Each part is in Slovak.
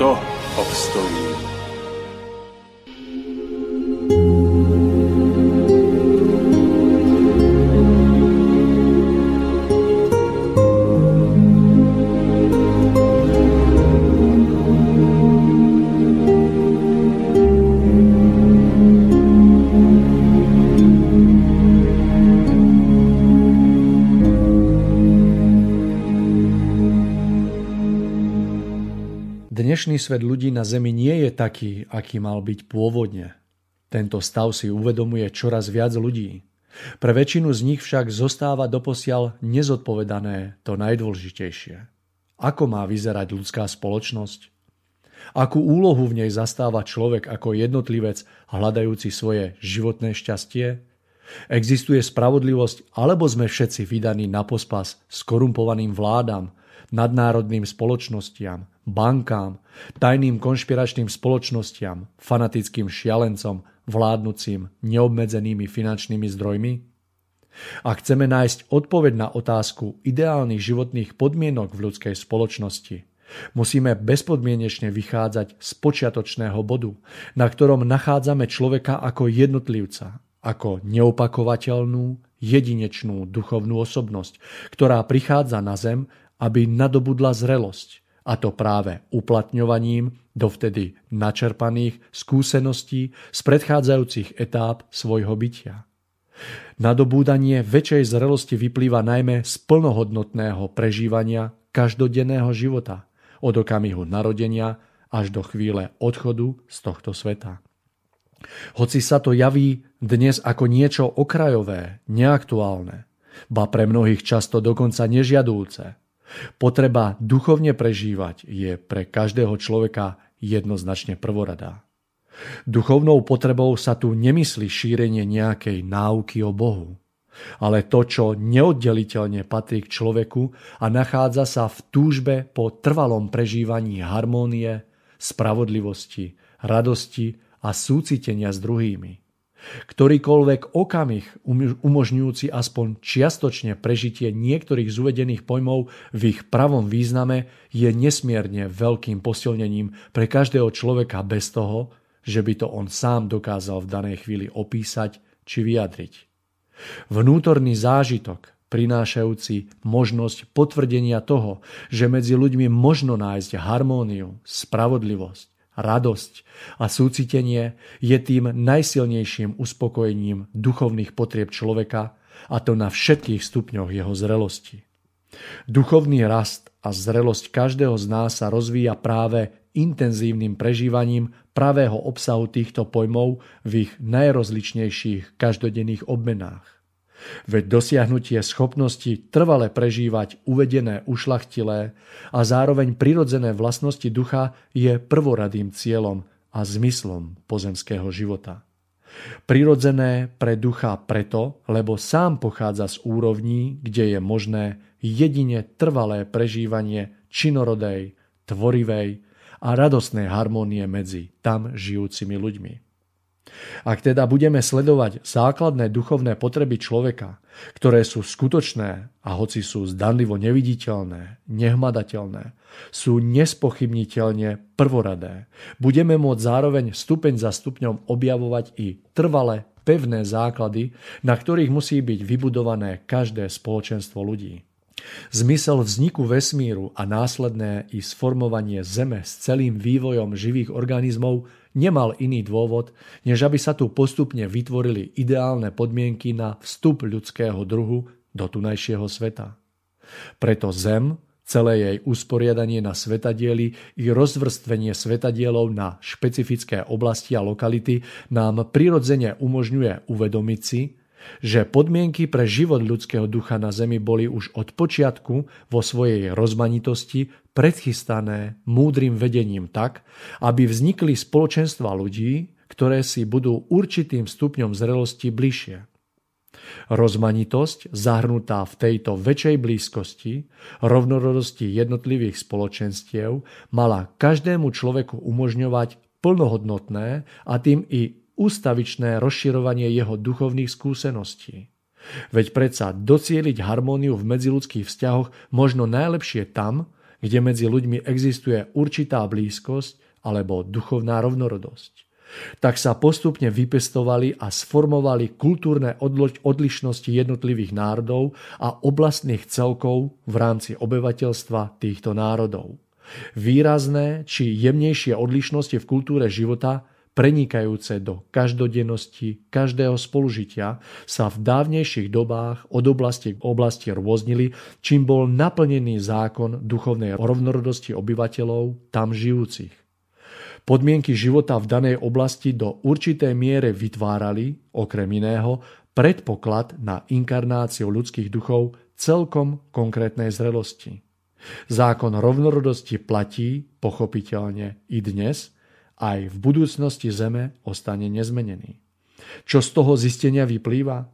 kto obstojí? Dnešný svet ľudí na Zemi nie je taký, aký mal byť pôvodne. Tento stav si uvedomuje čoraz viac ľudí. Pre väčšinu z nich však zostáva doposiaľ nezodpovedané to najdôležitejšie. Ako má vyzerať ľudská spoločnosť? Akú úlohu v nej zastáva človek ako jednotlivec hľadajúci svoje životné šťastie? Existuje spravodlivosť, alebo sme všetci vydaní na pospas skorumpovaným vládam, nadnárodným spoločnostiam, bankám, tajným konšpiračným spoločnostiam, fanatickým šialencom, vládnúcim neobmedzenými finančnými zdrojmi? Ak chceme nájsť odpoveď na otázku ideálnych životných podmienok v ľudskej spoločnosti, musíme bezpodmienečne vychádzať z počiatočného bodu, na ktorom nachádzame človeka ako jednotlivca, ako neopakovateľnú, jedinečnú duchovnú osobnosť, ktorá prichádza na zem, aby nadobudla zrelosť, a to práve uplatňovaním dovtedy načerpaných skúseností z predchádzajúcich etáp svojho bytia. Nadobúdanie väčšej zrelosti vyplýva najmä z plnohodnotného prežívania každodenného života, od okamihu narodenia až do chvíle odchodu z tohto sveta. Hoci sa to javí dnes ako niečo okrajové, neaktuálne, ba pre mnohých často dokonca nežiadúce, Potreba duchovne prežívať je pre každého človeka jednoznačne prvoradá. Duchovnou potrebou sa tu nemyslí šírenie nejakej náuky o Bohu, ale to, čo neoddeliteľne patrí k človeku a nachádza sa v túžbe po trvalom prežívaní harmónie, spravodlivosti, radosti a súcitenia s druhými. Ktorýkoľvek okamih umožňujúci aspoň čiastočne prežitie niektorých z uvedených pojmov v ich pravom význame je nesmierne veľkým posilnením pre každého človeka bez toho, že by to on sám dokázal v danej chvíli opísať či vyjadriť. Vnútorný zážitok, prinášajúci možnosť potvrdenia toho, že medzi ľuďmi možno nájsť harmóniu, spravodlivosť, radosť a súcitenie je tým najsilnejším uspokojením duchovných potrieb človeka a to na všetkých stupňoch jeho zrelosti. Duchovný rast a zrelosť každého z nás sa rozvíja práve intenzívnym prežívaním pravého obsahu týchto pojmov v ich najrozličnejších každodenných obmenách. Veď dosiahnutie schopnosti trvale prežívať uvedené ušlachtilé a zároveň prirodzené vlastnosti ducha je prvoradým cieľom a zmyslom pozemského života. Prirodzené pre ducha preto, lebo sám pochádza z úrovní, kde je možné jedine trvalé prežívanie činorodej, tvorivej a radostnej harmónie medzi tam žijúcimi ľuďmi. Ak teda budeme sledovať základné duchovné potreby človeka, ktoré sú skutočné a hoci sú zdanlivo neviditeľné, nehmadateľné, sú nespochybniteľne prvoradé, budeme môcť zároveň stupeň za stupňom objavovať i trvale pevné základy, na ktorých musí byť vybudované každé spoločenstvo ľudí. Zmysel vzniku vesmíru a následné i sformovanie Zeme s celým vývojom živých organizmov nemal iný dôvod, než aby sa tu postupne vytvorili ideálne podmienky na vstup ľudského druhu do tunajšieho sveta. Preto Zem, celé jej usporiadanie na svetadieli i rozvrstvenie svetadielov na špecifické oblasti a lokality nám prirodzene umožňuje uvedomiť si, že podmienky pre život ľudského ducha na Zemi boli už od počiatku vo svojej rozmanitosti predchystané múdrym vedením tak, aby vznikli spoločenstva ľudí, ktoré si budú určitým stupňom zrelosti bližšie. Rozmanitosť, zahrnutá v tejto väčšej blízkosti, rovnorodosti jednotlivých spoločenstiev, mala každému človeku umožňovať plnohodnotné a tým i ústavičné rozširovanie jeho duchovných skúseností. Veď predsa docieliť harmóniu v medziludských vzťahoch možno najlepšie tam, kde medzi ľuďmi existuje určitá blízkosť alebo duchovná rovnorodosť. Tak sa postupne vypestovali a sformovali kultúrne odlišnosti jednotlivých národov a oblastných celkov v rámci obyvateľstva týchto národov. Výrazné či jemnejšie odlišnosti v kultúre života prenikajúce do každodennosti každého spolužitia, sa v dávnejších dobách od oblasti k oblasti rôznili, čím bol naplnený zákon duchovnej rovnorodosti obyvateľov tam žijúcich. Podmienky života v danej oblasti do určitej miere vytvárali, okrem iného, predpoklad na inkarnáciu ľudských duchov celkom konkrétnej zrelosti. Zákon rovnorodosti platí, pochopiteľne, i dnes – aj v budúcnosti Zeme ostane nezmenený. Čo z toho zistenia vyplýva?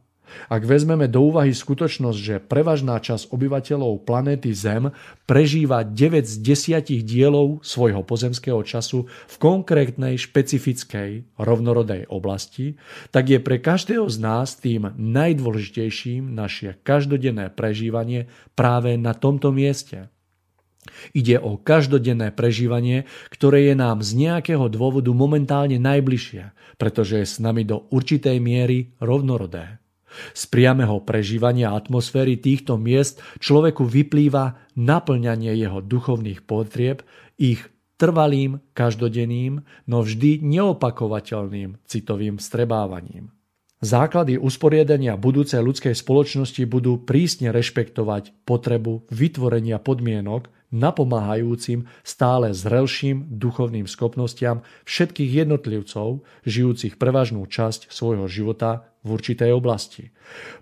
Ak vezmeme do úvahy skutočnosť, že prevažná časť obyvateľov planéty Zem prežíva 9 z 10 dielov svojho pozemského času v konkrétnej špecifickej rovnorodej oblasti, tak je pre každého z nás tým najdôležitejším naše každodenné prežívanie práve na tomto mieste – Ide o každodenné prežívanie, ktoré je nám z nejakého dôvodu momentálne najbližšie, pretože je s nami do určitej miery rovnorodé. Z priameho prežívania atmosféry týchto miest človeku vyplýva naplňanie jeho duchovných potrieb, ich trvalým, každodenným, no vždy neopakovateľným citovým strebávaním. Základy usporiadania budúcej ľudskej spoločnosti budú prísne rešpektovať potrebu vytvorenia podmienok, napomáhajúcim stále zrelším duchovným schopnostiam všetkých jednotlivcov, žijúcich prevažnú časť svojho života v určitej oblasti.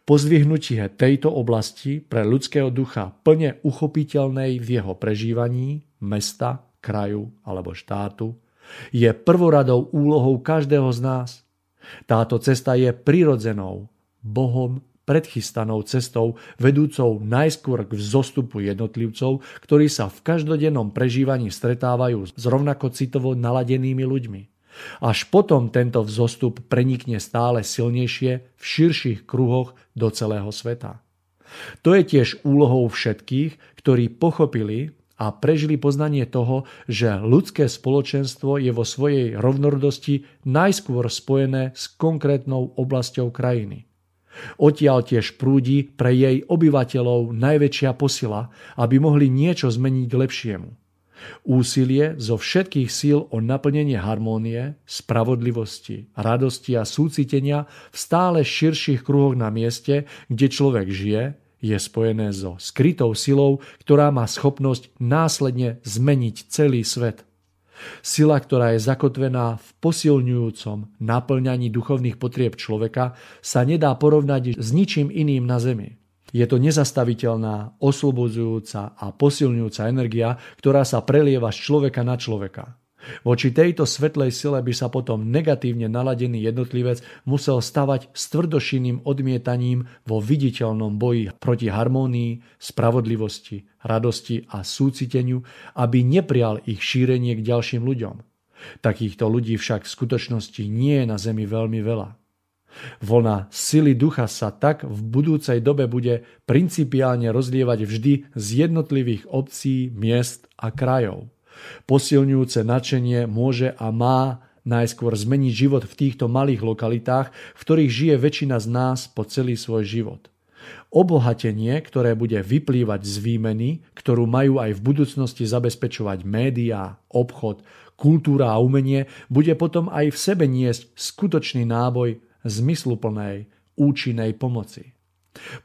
Pozdvihnutie tejto oblasti pre ľudského ducha plne uchopiteľnej v jeho prežívaní, mesta, kraju alebo štátu, je prvoradou úlohou každého z nás. Táto cesta je prirodzenou, Bohom predchystanou cestou vedúcou najskôr k vzostupu jednotlivcov, ktorí sa v každodennom prežívaní stretávajú s rovnako citovo naladenými ľuďmi. Až potom tento vzostup prenikne stále silnejšie v širších kruhoch do celého sveta. To je tiež úlohou všetkých, ktorí pochopili a prežili poznanie toho, že ľudské spoločenstvo je vo svojej rovnorodosti najskôr spojené s konkrétnou oblasťou krajiny. Odtiaľ tiež prúdi pre jej obyvateľov najväčšia posila, aby mohli niečo zmeniť k lepšiemu. Úsilie zo všetkých síl o naplnenie harmónie, spravodlivosti, radosti a súcitenia v stále širších kruhoch na mieste, kde človek žije, je spojené so skrytou silou, ktorá má schopnosť následne zmeniť celý svet. Sila, ktorá je zakotvená v posilňujúcom naplňaní duchovných potrieb človeka, sa nedá porovnať s ničím iným na Zemi. Je to nezastaviteľná, oslobodzujúca a posilňujúca energia, ktorá sa prelieva z človeka na človeka. Voči tejto svetlej sile by sa potom negatívne naladený jednotlivec musel stavať s tvrdošinným odmietaním vo viditeľnom boji proti harmónii, spravodlivosti, radosti a súciteniu, aby neprial ich šírenie k ďalším ľuďom. Takýchto ľudí však v skutočnosti nie je na Zemi veľmi veľa. Vlna sily ducha sa tak v budúcej dobe bude principiálne rozlievať vždy z jednotlivých obcí, miest a krajov. Posilňujúce nadšenie môže a má najskôr zmeniť život v týchto malých lokalitách, v ktorých žije väčšina z nás po celý svoj život. Obohatenie, ktoré bude vyplývať z výmeny, ktorú majú aj v budúcnosti zabezpečovať médiá, obchod, kultúra a umenie, bude potom aj v sebe niesť skutočný náboj zmysluplnej, účinnej pomoci.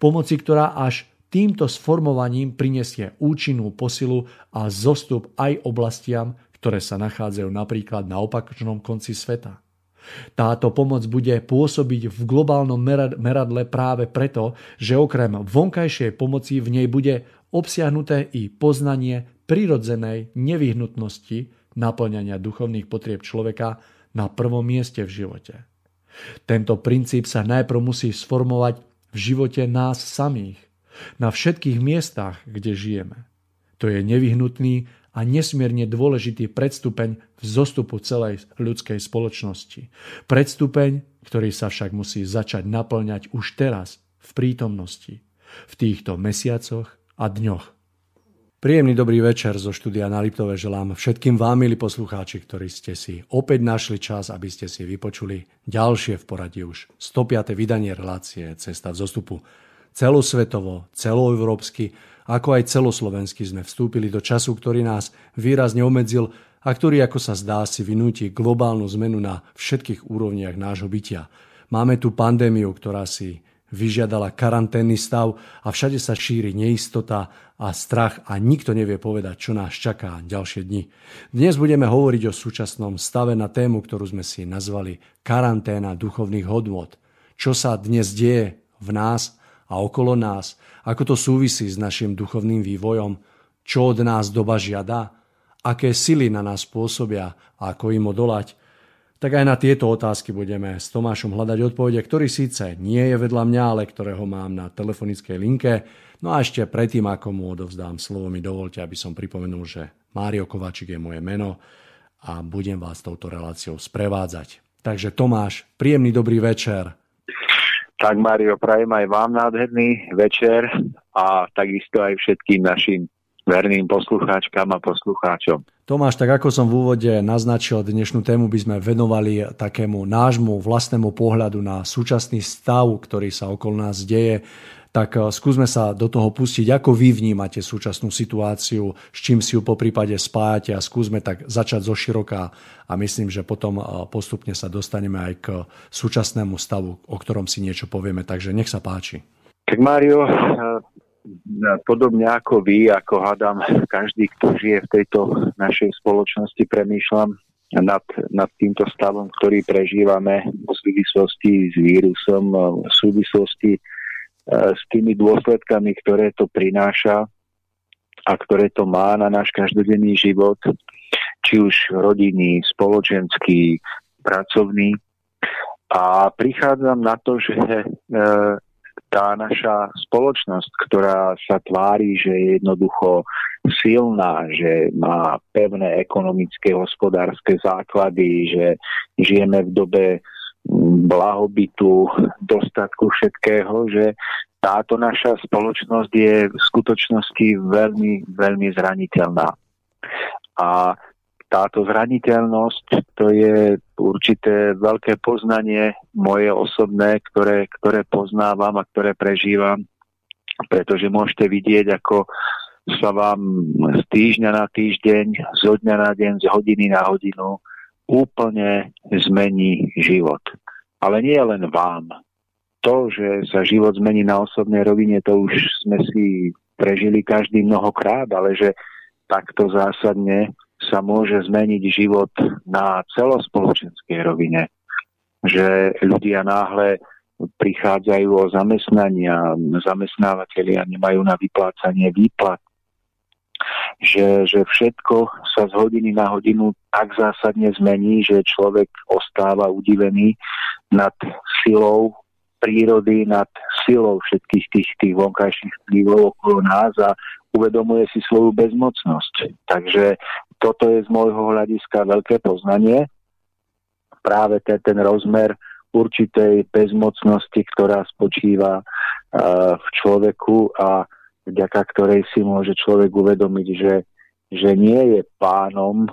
Pomoci, ktorá až týmto sformovaním prinesie účinnú posilu a zostup aj oblastiam, ktoré sa nachádzajú napríklad na opačnom konci sveta. Táto pomoc bude pôsobiť v globálnom meradle práve preto, že okrem vonkajšej pomoci v nej bude obsiahnuté i poznanie prirodzenej nevyhnutnosti naplňania duchovných potrieb človeka na prvom mieste v živote. Tento princíp sa najprv musí sformovať v živote nás samých, na všetkých miestach, kde žijeme. To je nevyhnutný a nesmierne dôležitý predstupeň v zostupu celej ľudskej spoločnosti. Predstupeň, ktorý sa však musí začať naplňať už teraz, v prítomnosti, v týchto mesiacoch a dňoch. Príjemný dobrý večer zo štúdia na Liptove želám všetkým vám, milí poslucháči, ktorí ste si opäť našli čas, aby ste si vypočuli ďalšie v poradí už 105. vydanie relácie Cesta v zostupu. Celosvetovo, celoeurópsky, ako aj celoslovensky sme vstúpili do času, ktorý nás výrazne obmedzil a ktorý, ako sa zdá, si vynúti globálnu zmenu na všetkých úrovniach nášho bytia. Máme tu pandémiu, ktorá si vyžiadala karanténny stav a všade sa šíri neistota a strach a nikto nevie povedať, čo nás čaká ďalšie dni. Dnes budeme hovoriť o súčasnom stave na tému, ktorú sme si nazvali karanténa duchovných hodnot. Čo sa dnes deje v nás a okolo nás, ako to súvisí s našim duchovným vývojom, čo od nás doba žiada, aké sily na nás pôsobia a ako im odolať, tak aj na tieto otázky budeme s Tomášom hľadať odpovede, ktorý síce nie je vedľa mňa, ale ktorého mám na telefonickej linke. No a ešte predtým, ako mu odovzdám slovo, mi dovolte, aby som pripomenul, že Mário Kovačik je moje meno a budem vás touto reláciou sprevádzať. Takže Tomáš, príjemný dobrý večer. Tak Mário, prajem aj vám nádherný večer a takisto aj všetkým našim verným poslucháčkam a poslucháčom. Tomáš, tak ako som v úvode naznačil, dnešnú tému by sme venovali takému nášmu vlastnému pohľadu na súčasný stav, ktorý sa okolo nás deje. Tak eh, skúsme sa do toho pustiť, ako vy vnímate súčasnú situáciu, s čím si ju po prípade spájate a skúsme tak začať zo široká a myslím, že potom eh, postupne sa dostaneme aj k súčasnému stavu, o ktorom si niečo povieme. Takže nech sa páči. Tak Mário, podobne ako vy, ako hádam, každý, kto žije v tejto našej spoločnosti, premýšľam nad, nad týmto stavom, ktorý prežívame v súvislosti s vírusom, v súvislosti s tými dôsledkami, ktoré to prináša a ktoré to má na náš každodenný život, či už rodinný, spoločenský, pracovný. A prichádzam na to, že e, tá naša spoločnosť, ktorá sa tvári, že je jednoducho silná, že má pevné ekonomické, hospodárske základy, že žijeme v dobe blahobytu, dostatku všetkého, že táto naša spoločnosť je v skutočnosti veľmi, veľmi zraniteľná. A táto zraniteľnosť, to je určité veľké poznanie moje osobné, ktoré, ktoré poznávam a ktoré prežívam, pretože môžete vidieť, ako sa vám z týždňa na týždeň, zo dňa na deň, z hodiny na hodinu úplne zmení život. Ale nie len vám. To, že sa život zmení na osobnej rovine, to už sme si prežili každý mnohokrát, ale že takto zásadne sa môže zmeniť život na celospoločenskej rovine. Že ľudia náhle prichádzajú o zamestnania, zamestnávateľia nemajú na vyplácanie výplat. Že, že všetko sa z hodiny na hodinu tak zásadne zmení, že človek ostáva udivený nad silou prírody, nad silou všetkých tých, tých vonkajších vplyvov okolo nás a uvedomuje si svoju bezmocnosť. Takže toto je z môjho hľadiska veľké poznanie. Práve ten, ten rozmer určitej bezmocnosti, ktorá spočíva uh, v človeku a vďaka ktorej si môže človek uvedomiť, že, že nie je pánom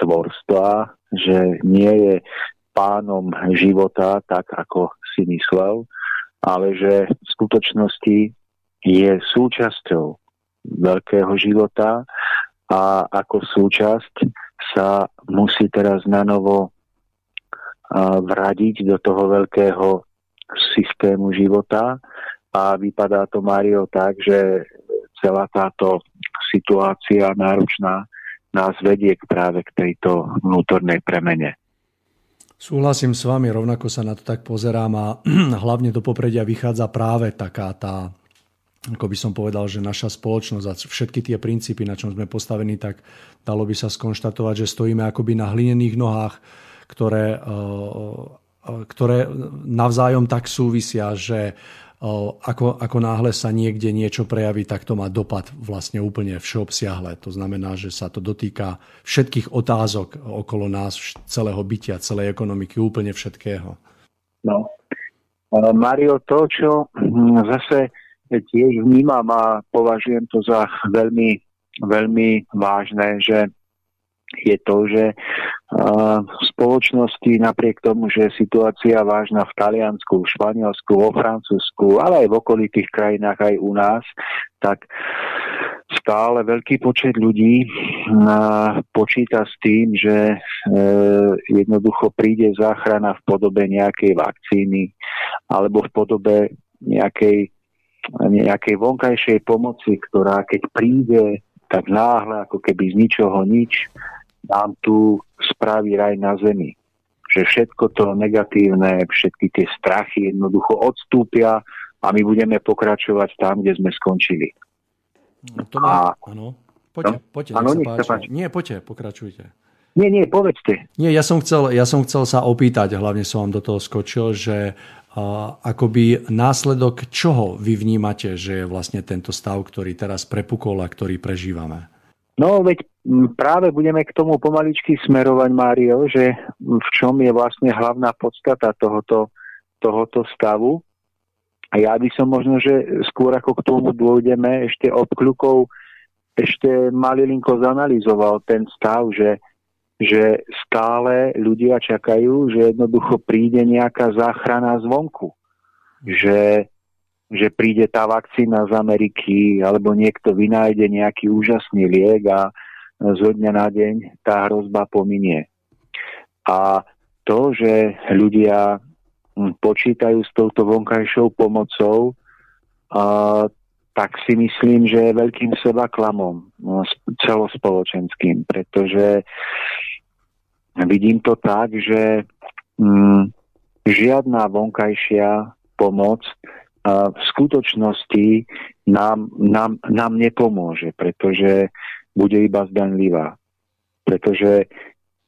tvorstva, že nie je pánom života tak, ako si myslel, ale že v skutočnosti je súčasťou veľkého života a ako súčasť sa musí teraz na vradiť do toho veľkého systému života a vypadá to, Mario, tak, že celá táto situácia náročná nás vedie práve k tejto vnútornej premene. Súhlasím s vami, rovnako sa na to tak pozerám a hlavne do popredia vychádza práve taká tá, ako by som povedal, že naša spoločnosť a všetky tie princípy, na čom sme postavení, tak dalo by sa skonštatovať, že stojíme akoby na hlinených nohách, ktoré, eh, eh, ktoré navzájom tak súvisia, že ako, ako náhle sa niekde niečo prejaví, tak to má dopad vlastne úplne všeobsiahle. To znamená, že sa to dotýka všetkých otázok okolo nás, celého bytia, celej ekonomiky, úplne všetkého. No. Mario, to, čo hm, zase tiež vnímam a považujem to za veľmi, veľmi vážne, že je to, že v spoločnosti napriek tomu, že je situácia vážna v Taliansku, v Španielsku, vo Francúzsku, ale aj v okolitých krajinách, aj u nás, tak stále veľký počet ľudí počíta s tým, že e, jednoducho príde záchrana v podobe nejakej vakcíny alebo v podobe nejakej, nejakej vonkajšej pomoci, ktorá keď príde tak náhle, ako keby z ničoho nič, nám tu spraví raj na zemi. Že všetko to negatívne, všetky tie strachy jednoducho odstúpia a my budeme pokračovať tam, kde sme skončili. No, to má, a, áno. Poďte, no, poďte, áno, nech sa páči. Nie, poďte, pokračujte. Nie, nie, povedzte. Nie, ja som chcel, ja som chcel sa opýtať, hlavne som vám do toho skočil, že uh, akoby následok čoho vy vnímate, že je vlastne tento stav, ktorý teraz prepukol a ktorý prežívame? No, veď práve budeme k tomu pomaličky smerovať, Mário, že v čom je vlastne hlavná podstata tohoto, tohoto stavu. A ja by som možno, že skôr ako k tomu dôjdeme, ešte obkľukov ešte malilinko zanalizoval ten stav, že, že stále ľudia čakajú, že jednoducho príde nejaká záchrana zvonku. Že, že príde tá vakcína z Ameriky, alebo niekto vynájde nejaký úžasný liek a, zo dňa na deň tá hrozba pominie. A to, že ľudia hm, počítajú s touto vonkajšou pomocou, a, tak si myslím, že je veľkým seba klamom no, celospoločenským, pretože vidím to tak, že hm, žiadna vonkajšia pomoc v skutočnosti nám, nám, nám nepomôže, pretože bude iba zdanlivá. Pretože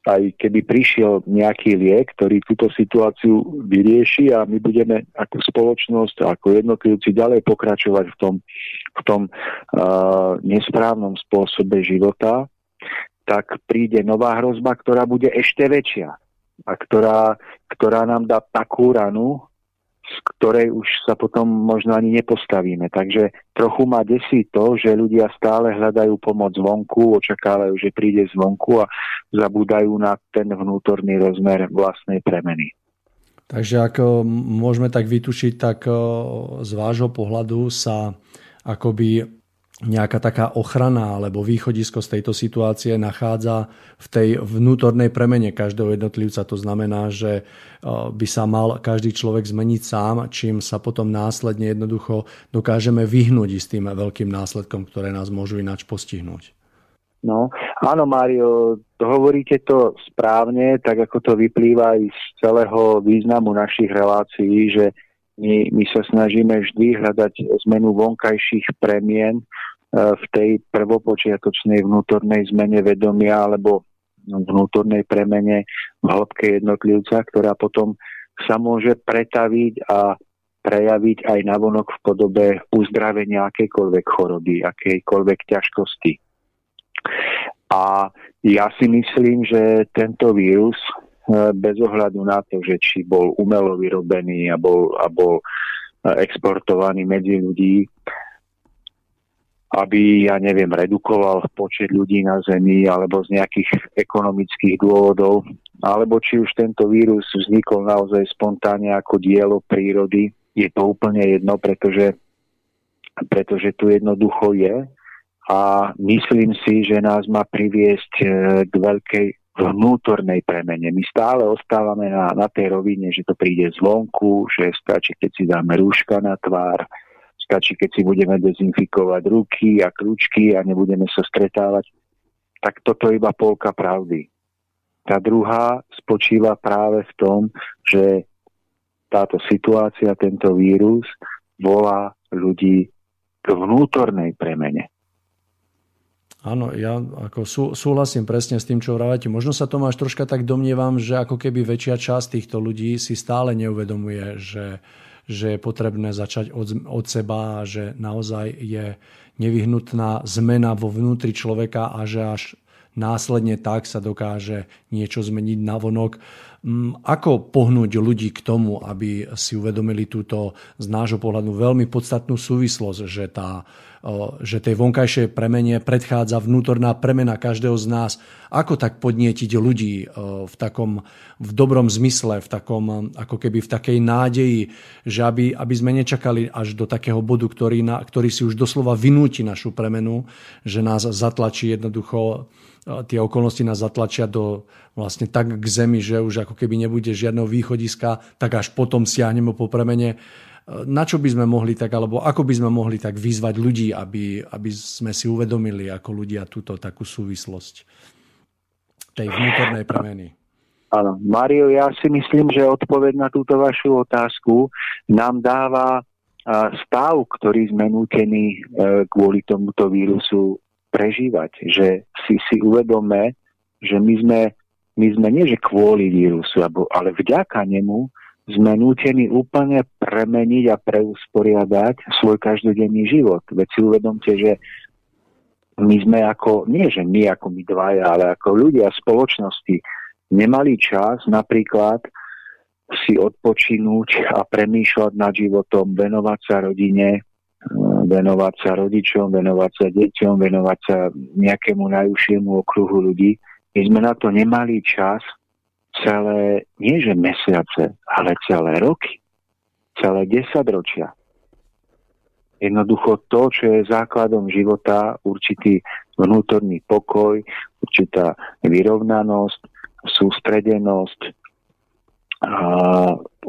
aj keby prišiel nejaký liek, ktorý túto situáciu vyrieši a my budeme ako spoločnosť, ako jednotlivci ďalej pokračovať v tom, v tom uh, nesprávnom spôsobe života, tak príde nová hrozba, ktorá bude ešte väčšia a ktorá, ktorá nám dá takú ranu, z ktorej už sa potom možno ani nepostavíme. Takže trochu ma desí to, že ľudia stále hľadajú pomoc zvonku, očakávajú, že príde zvonku a zabúdajú na ten vnútorný rozmer vlastnej premeny. Takže ako môžeme tak vytušiť, tak z vášho pohľadu sa akoby nejaká taká ochrana alebo východisko z tejto situácie nachádza v tej vnútornej premene každého jednotlivca. To znamená, že e, by sa mal každý človek zmeniť sám, čím sa potom následne jednoducho dokážeme vyhnúť s tým veľkým následkom, ktoré nás môžu ináč postihnúť. No, áno, Mário, hovoríte to správne, tak ako to vyplýva aj z celého významu našich relácií, že my, my sa snažíme vždy hľadať zmenu vonkajších premien v tej prvopočiatočnej vnútornej zmene vedomia alebo vnútornej premene v hĺbke jednotlivca, ktorá potom sa môže pretaviť a prejaviť aj navonok v podobe uzdravenia akejkoľvek choroby, akejkoľvek ťažkosti. A ja si myslím, že tento vírus e, bez ohľadu na to, že či bol umelo vyrobený a bol, a bol e, exportovaný medzi ľudí, aby, ja neviem, redukoval počet ľudí na Zemi alebo z nejakých ekonomických dôvodov, alebo či už tento vírus vznikol naozaj spontánne ako dielo prírody je to úplne jedno, pretože, pretože tu jednoducho je a myslím si, že nás má priviesť e, k veľkej vnútornej premene. My stále ostávame na, na tej rovine, že to príde zvonku, že stačí, keď si dáme rúška na tvár, stačí, keď si budeme dezinfikovať ruky a kľúčky a nebudeme sa stretávať. Tak toto je iba polka pravdy. Tá druhá spočíva práve v tom, že táto situácia, tento vírus volá ľudí k vnútornej premene. Áno, ja ako sú, súhlasím presne s tým, čo vrávate. Možno sa Tomáš troška tak domnievam, že ako keby väčšia časť týchto ľudí si stále neuvedomuje, že, že je potrebné začať od, od seba a že naozaj je nevyhnutná zmena vo vnútri človeka a že až následne tak sa dokáže niečo zmeniť na vonok. Mm, ako pohnúť ľudí k tomu, aby si uvedomili túto z nášho pohľadu veľmi podstatnú súvislosť, že, tá, že tej vonkajšej premene predchádza vnútorná premena každého z nás. Ako tak podnietiť ľudí v takom v dobrom zmysle, v takom, ako keby v takej nádeji, že aby, aby sme nečakali až do takého bodu, ktorý, na, ktorý si už doslova vynúti našu premenu, že nás zatlačí jednoducho tie okolnosti nás zatlačia do vlastne tak k zemi, že už ako keby nebude žiadneho východiska, tak až potom siahneme po premene. Na čo by sme mohli tak, alebo ako by sme mohli tak vyzvať ľudí, aby, aby sme si uvedomili ako ľudia túto takú súvislosť tej vnútornej premeny? Áno, Mario, ja si myslím, že odpoveď na túto vašu otázku nám dáva stav, ktorý sme nútení e, kvôli tomuto vírusu prežívať, že si si uvedome, že my sme, my sme nie že kvôli vírusu, ale vďaka nemu sme nútení úplne premeniť a preusporiadať svoj každodenný život. Veď si uvedomte, že my sme ako, nie že my ako my dvaja, ale ako ľudia spoločnosti nemali čas napríklad si odpočinúť a premýšľať nad životom, venovať sa rodine, venovať sa rodičom, venovať sa deťom, venovať sa nejakému najúžšiemu okruhu ľudí. My sme na to nemali čas celé, nie že mesiace, ale celé roky, celé desaťročia. Jednoducho to, čo je základom života, určitý vnútorný pokoj, určitá vyrovnanosť, sústredenosť, a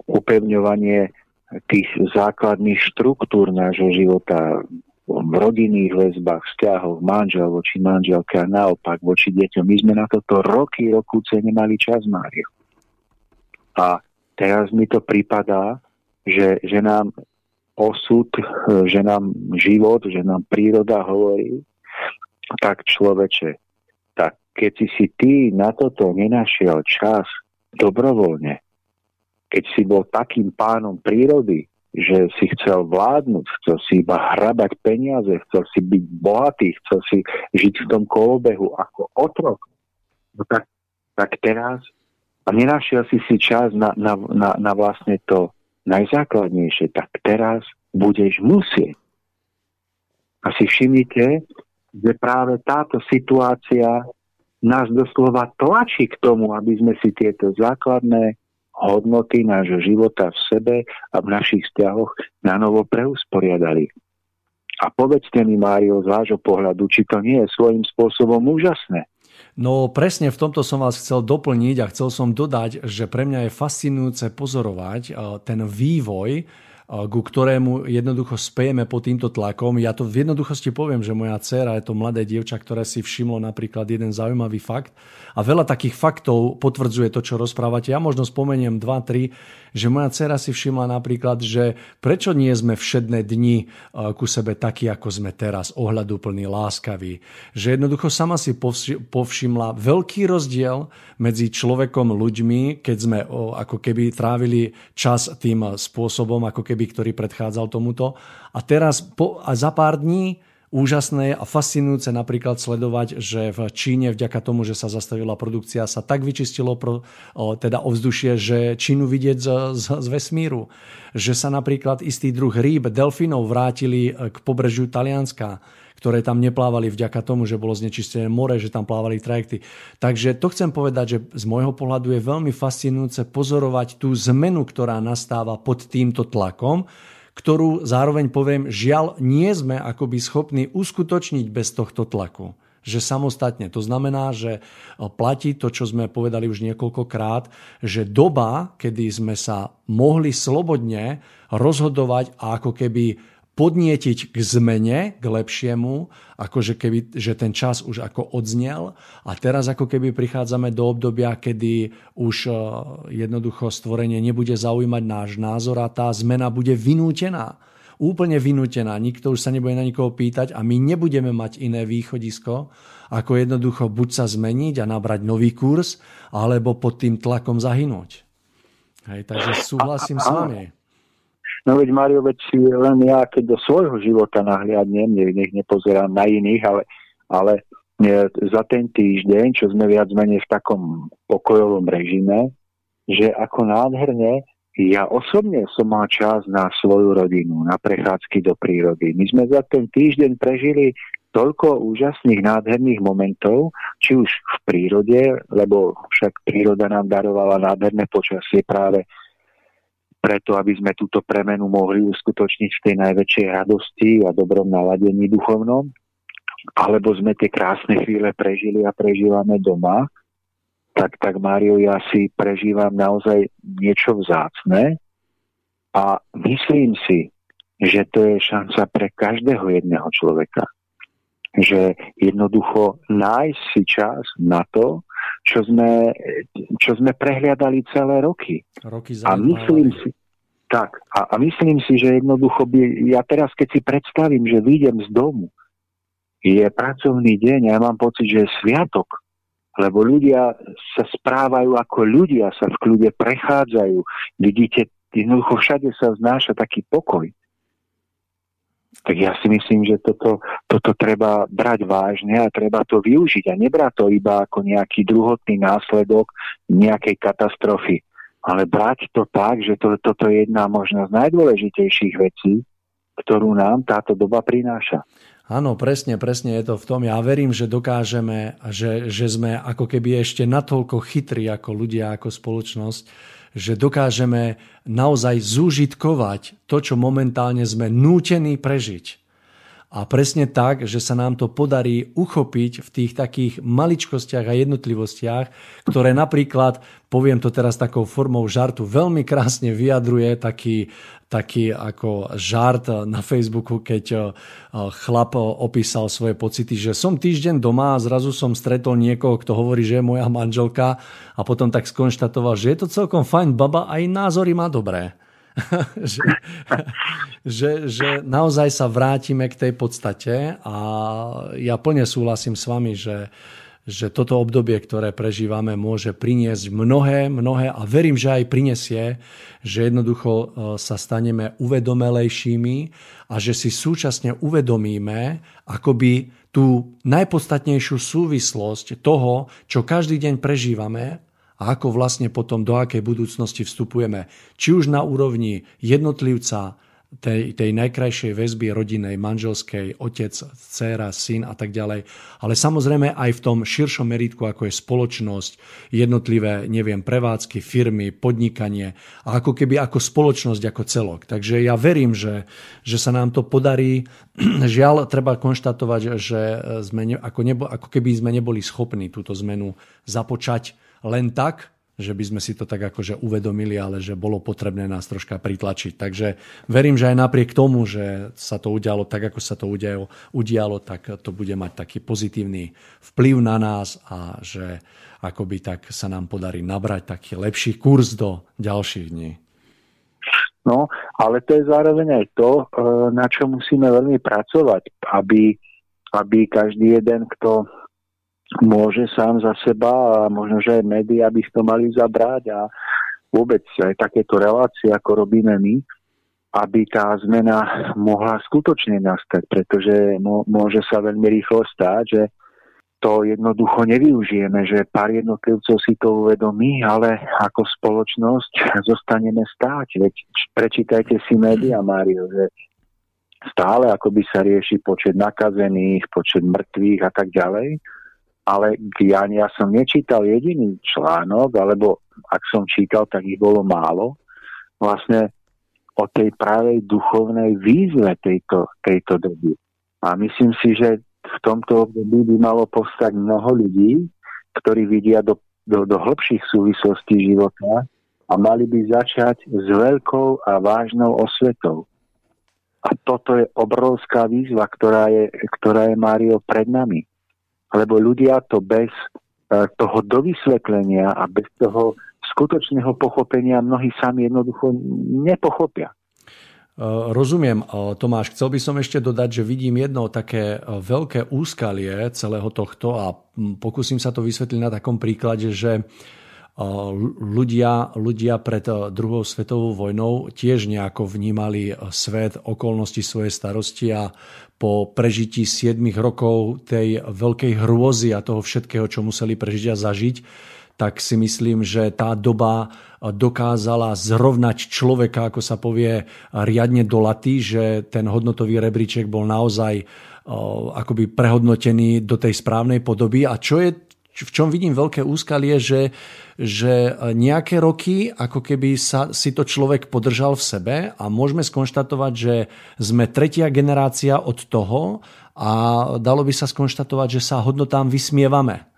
upevňovanie tých základných štruktúr nášho života v rodinných väzbách, vzťahov, manžel voči manželke a naopak voči deťom. My sme na toto roky, rokúce nemali čas, Mário. A teraz mi to pripadá, že, že nám osud, že nám život, že nám príroda hovorí, tak človeče, tak keď si si ty na toto nenašiel čas dobrovoľne, keď si bol takým pánom prírody, že si chcel vládnuť, chcel si iba hrabať peniaze, chcel si byť bohatý, chcel si žiť v tom kolobehu ako otrok, no tak, tak teraz a nenašiel si si čas na, na, na, na vlastne to najzákladnejšie, tak teraz budeš musieť. A si všimnite, že práve táto situácia nás doslova tlačí k tomu, aby sme si tieto základné hodnoty nášho života v sebe a v našich vzťahoch na novo preusporiadali. A povedzte mi, Mário, z vášho pohľadu, či to nie je svojím spôsobom úžasné. No presne v tomto som vás chcel doplniť a chcel som dodať, že pre mňa je fascinujúce pozorovať eh, ten vývoj ku ktorému jednoducho spejeme pod týmto tlakom. Ja to v jednoduchosti poviem, že moja dcéra je to mladé dievča, ktoré si všimlo napríklad jeden zaujímavý fakt a veľa takých faktov potvrdzuje to, čo rozprávate. Ja možno spomeniem dva, tri, že moja dcéra si všimla napríklad, že prečo nie sme všedné dni ku sebe takí, ako sme teraz, ohľaduplní, láskaví. Že jednoducho sama si povšimla veľký rozdiel medzi človekom, ľuďmi, keď sme ako keby trávili čas tým spôsobom, ako keby keby, ktorý predchádzal tomuto. A teraz po, a za pár dní úžasné a fascinujúce napríklad sledovať, že v Číne vďaka tomu, že sa zastavila produkcia, sa tak vyčistilo pro, o, teda ovzdušie, že Čínu vidieť z, z, z vesmíru. Že sa napríklad istý druh rýb, delfínov vrátili k pobrežiu Talianska ktoré tam neplávali vďaka tomu, že bolo znečistené more, že tam plávali trajekty. Takže to chcem povedať, že z môjho pohľadu je veľmi fascinujúce pozorovať tú zmenu, ktorá nastáva pod týmto tlakom, ktorú zároveň poviem, žiaľ, nie sme akoby schopní uskutočniť bez tohto tlaku že samostatne. To znamená, že platí to, čo sme povedali už niekoľkokrát, že doba, kedy sme sa mohli slobodne rozhodovať a ako keby podnietiť k zmene, k lepšiemu, akože keby, že ten čas už ako odznel a teraz ako keby prichádzame do obdobia, kedy už e, jednoducho stvorenie nebude zaujímať náš názor a tá zmena bude vynútená. Úplne vynútená. Nikto už sa nebude na nikoho pýtať a my nebudeme mať iné východisko, ako jednoducho buď sa zmeniť a nabrať nový kurz, alebo pod tým tlakom zahynúť. Hej, takže súhlasím s vami. No veď Mario, veď si len ja, keď do svojho života nahliadnem, nech nepozerám na iných, ale, ale e, za ten týždeň, čo sme viac menej v takom pokojovom režime, že ako nádherne ja osobne som mal čas na svoju rodinu, na prechádzky do prírody. My sme za ten týždeň prežili toľko úžasných, nádherných momentov, či už v prírode, lebo však príroda nám darovala nádherné počasie práve preto, aby sme túto premenu mohli uskutočniť v tej najväčšej radosti a dobrom naladení duchovnom, alebo sme tie krásne chvíle prežili a prežívame doma, tak, tak Mário, ja si prežívam naozaj niečo vzácne a myslím si, že to je šanca pre každého jedného človeka. Že jednoducho nájsť si čas na to, čo sme, čo sme prehliadali celé roky. roky a myslím si, tak, a, a myslím si, že jednoducho by, ja teraz keď si predstavím, že vyjdem z domu, je pracovný deň a ja mám pocit, že je sviatok, lebo ľudia sa správajú ako ľudia, sa v kľude prechádzajú. Vidíte, jednoducho všade sa znáša taký pokoj tak ja si myslím, že toto, toto treba brať vážne a treba to využiť a nebrať to iba ako nejaký druhotný následok nejakej katastrofy, ale brať to tak, že to, toto je jedna možno z najdôležitejších vecí, ktorú nám táto doba prináša. Áno, presne, presne je to v tom. Ja verím, že dokážeme, že, že sme ako keby ešte natoľko chytrí ako ľudia, ako spoločnosť, že dokážeme naozaj zúžitkovať to, čo momentálne sme nútení prežiť. A presne tak, že sa nám to podarí uchopiť v tých takých maličkostiach a jednotlivostiach, ktoré napríklad, poviem to teraz takou formou žartu, veľmi krásne vyjadruje taký, taký ako žart na Facebooku, keď eh, chlap opísal svoje pocity, že som týždeň doma a zrazu som stretol niekoho, kto hovorí, že je moja manželka a potom tak skonštatoval, že je to celkom fajn baba, aj názory má dobré. že, že, že naozaj sa vrátime k tej podstate a ja plne súhlasím s vami, že, že toto obdobie, ktoré prežívame, môže priniesť mnohé, mnohé a verím, že aj prinesie, že jednoducho e, sa staneme uvedomelejšími a že si súčasne uvedomíme akoby tú najpodstatnejšiu súvislosť toho, čo každý deň prežívame a ako vlastne potom do akej budúcnosti vstupujeme. Či už na úrovni jednotlivca, tej, tej najkrajšej väzby rodinej, manželskej, otec, dcéra, syn a tak ďalej. Ale samozrejme aj v tom širšom meritku, ako je spoločnosť, jednotlivé, neviem, prevádzky, firmy, podnikanie a ako keby ako spoločnosť, ako celok. Takže ja verím, že, že sa nám to podarí. Žiaľ, treba konštatovať, že sme ne, ako, nebo, ako keby sme neboli schopní túto zmenu započať len tak, že by sme si to tak akože uvedomili, ale že bolo potrebné nás troška pritlačiť. Takže verím, že aj napriek tomu, že sa to udialo tak, ako sa to udialo, udialo tak to bude mať taký pozitívny vplyv na nás a že akoby tak sa nám podarí nabrať taký lepší kurz do ďalších dní. No, ale to je zároveň aj to, e, na čo musíme veľmi pracovať, aby, aby každý jeden, kto môže sám za seba a možno, že aj médiá by to mali zabrať a vôbec aj takéto relácie, ako robíme my, aby tá zmena mohla skutočne nastať, pretože môže sa veľmi rýchlo stáť, že to jednoducho nevyužijeme, že pár jednotlivcov si to uvedomí, ale ako spoločnosť zostaneme stáť. Veď prečítajte si médiá, Mário, že stále akoby sa rieši počet nakazených, počet mŕtvych a tak ďalej. Ale ja, ja som nečítal jediný článok, alebo ak som čítal, tak ich bolo málo, vlastne o tej pravej duchovnej výzve tejto, tejto doby. A myslím si, že v tomto období by malo postať mnoho ľudí, ktorí vidia do, do, do hĺbších súvislostí života a mali by začať s veľkou a vážnou osvetou. A toto je obrovská výzva, ktorá je, ktorá je Mário pred nami. Lebo ľudia to bez uh, toho dovysvetlenia a bez toho skutočného pochopenia mnohí sami jednoducho nepochopia. Rozumiem, Tomáš. Chcel by som ešte dodať, že vidím jedno také veľké úskalie celého tohto a pokúsim sa to vysvetliť na takom príklade, že ľudia, ľudia pred druhou svetovou vojnou tiež nejako vnímali svet, okolnosti svojej starosti a po prežití 7 rokov tej veľkej hrôzy a toho všetkého, čo museli prežiť a zažiť, tak si myslím, že tá doba dokázala zrovnať človeka, ako sa povie, riadne dolatý, že ten hodnotový rebríček bol naozaj akoby prehodnotený do tej správnej podoby. A čo je, v čom vidím veľké úskalie, že, že nejaké roky, ako keby sa, si to človek podržal v sebe a môžeme skonštatovať, že sme tretia generácia od toho a dalo by sa skonštatovať, že sa hodnotám vysmievame.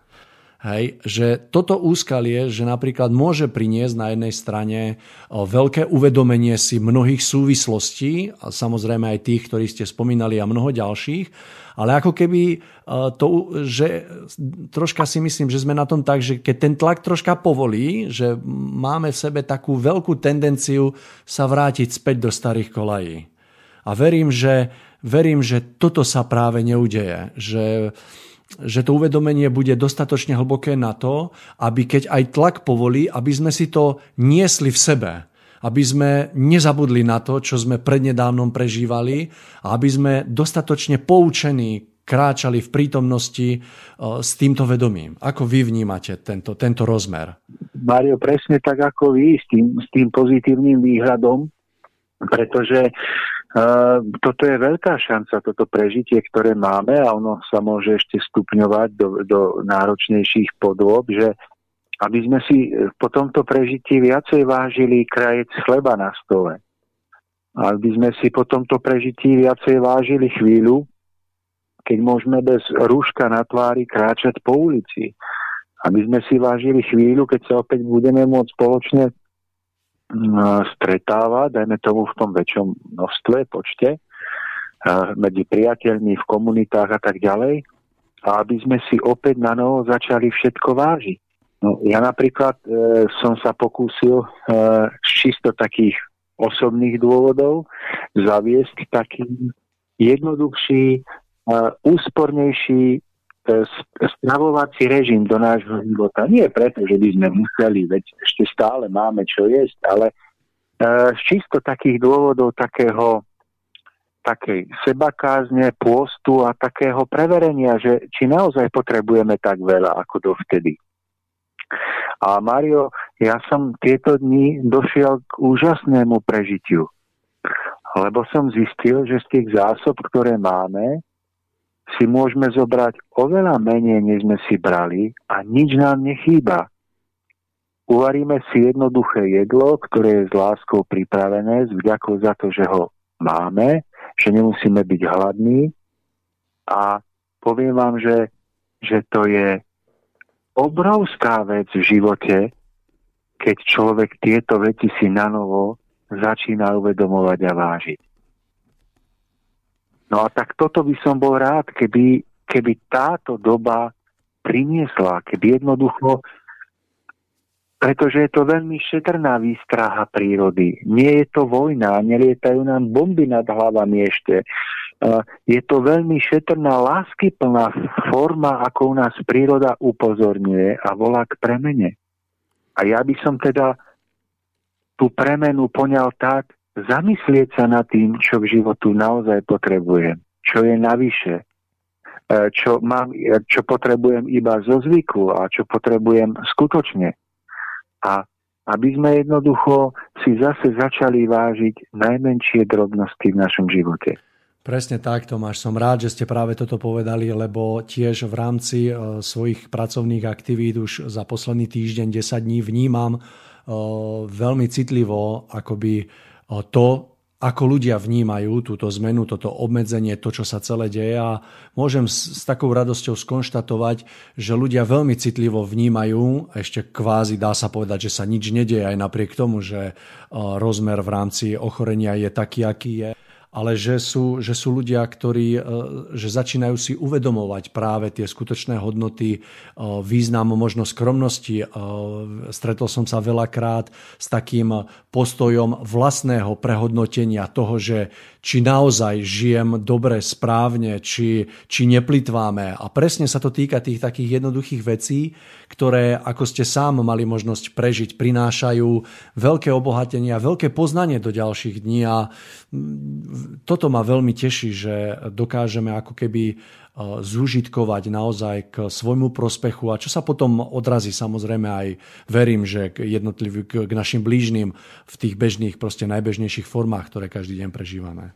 Hej, že toto úskalie, že napríklad môže priniesť na jednej strane veľké uvedomenie si mnohých súvislostí, a samozrejme aj tých, ktorí ste spomínali a mnoho ďalších, ale ako keby to, že troška si myslím, že sme na tom tak, že keď ten tlak troška povolí, že máme v sebe takú veľkú tendenciu sa vrátiť späť do starých kolají. A verím, že, verím, že toto sa práve neudeje. Že že to uvedomenie bude dostatočne hlboké na to, aby keď aj tlak povolí, aby sme si to niesli v sebe. Aby sme nezabudli na to, čo sme prednedávnom prežívali a aby sme dostatočne poučení kráčali v prítomnosti e, s týmto vedomím. Ako vy vnímate tento, tento rozmer? Mario, presne tak ako vy, s tým, s tým pozitívnym výhľadom, pretože Uh, toto je veľká šanca, toto prežitie, ktoré máme a ono sa môže ešte stupňovať do, do náročnejších podôb, že aby sme si po tomto prežití viacej vážili krajec chleba na stole. Aby sme si po tomto prežití viacej vážili chvíľu, keď môžeme bez rúška na tvári kráčať po ulici. Aby sme si vážili chvíľu, keď sa opäť budeme môcť spoločne stretáva, dajme tomu v tom väčšom množstve, počte, medzi priateľmi, v komunitách a tak ďalej, a aby sme si opäť na novo začali všetko vážiť. No, ja napríklad e, som sa pokúsil e, z čisto takých osobných dôvodov zaviesť taký jednoduchší, e, úspornejší stravovací režim do nášho života. Nie preto, že by sme museli, veď ešte stále máme čo jesť, ale z čisto takých dôvodov takého takej sebakázne, pôstu a takého preverenia, že či naozaj potrebujeme tak veľa ako dovtedy. A Mario, ja som tieto dni došiel k úžasnému prežitiu, lebo som zistil, že z tých zásob, ktoré máme, si môžeme zobrať oveľa menej, než sme si brali a nič nám nechýba. Uvaríme si jednoduché jedlo, ktoré je s láskou pripravené, s vďakou za to, že ho máme, že nemusíme byť hladní a poviem vám, že, že to je obrovská vec v živote, keď človek tieto veci si na novo začína uvedomovať a vážiť. No a tak toto by som bol rád, keby, keby táto doba priniesla, keby jednoducho, pretože je to veľmi šetrná výstraha prírody. Nie je to vojna, nelietajú nám bomby nad hlavami ešte. Je to veľmi šetrná, láskyplná forma, ako u nás príroda upozorňuje a volá k premene. A ja by som teda tú premenu poňal tak, zamyslieť sa nad tým, čo k životu naozaj potrebujem, čo je navyše, e, čo, mám, e, čo potrebujem iba zo zvyku a čo potrebujem skutočne. A aby sme jednoducho si zase začali vážiť najmenšie drobnosti v našom živote. Presne tak, Tomáš. Som rád, že ste práve toto povedali, lebo tiež v rámci e, svojich pracovných aktivít už za posledný týždeň, 10 dní vnímam e, veľmi citlivo akoby e, to, ako ľudia vnímajú túto zmenu, toto obmedzenie, to, čo sa celé deje a môžem s, takou radosťou skonštatovať, že ľudia veľmi citlivo vnímajú, ešte kvázi dá sa povedať, že sa nič nedieje aj napriek tomu, že rozmer v rámci ochorenia je taký, aký je ale že sú, že sú ľudia, ktorí e, že začínajú si uvedomovať práve tie skutočné hodnoty, e, význam možno skromnosti. E, stretol som sa veľakrát s takým postojom vlastného prehodnotenia toho, že či naozaj žijem dobre, správne, či, či neplitváme. A presne sa to týka tých takých jednoduchých vecí, ktoré, ako ste sám mali možnosť prežiť, prinášajú veľké obohatenia, veľké poznanie do ďalších dní a toto ma veľmi teší, že dokážeme ako keby zúžitkovať naozaj k svojmu prospechu a čo sa potom odrazí samozrejme aj verím, že k jednotlivým, k našim blížnym v tých bežných, proste najbežnejších formách, ktoré každý deň prežívame.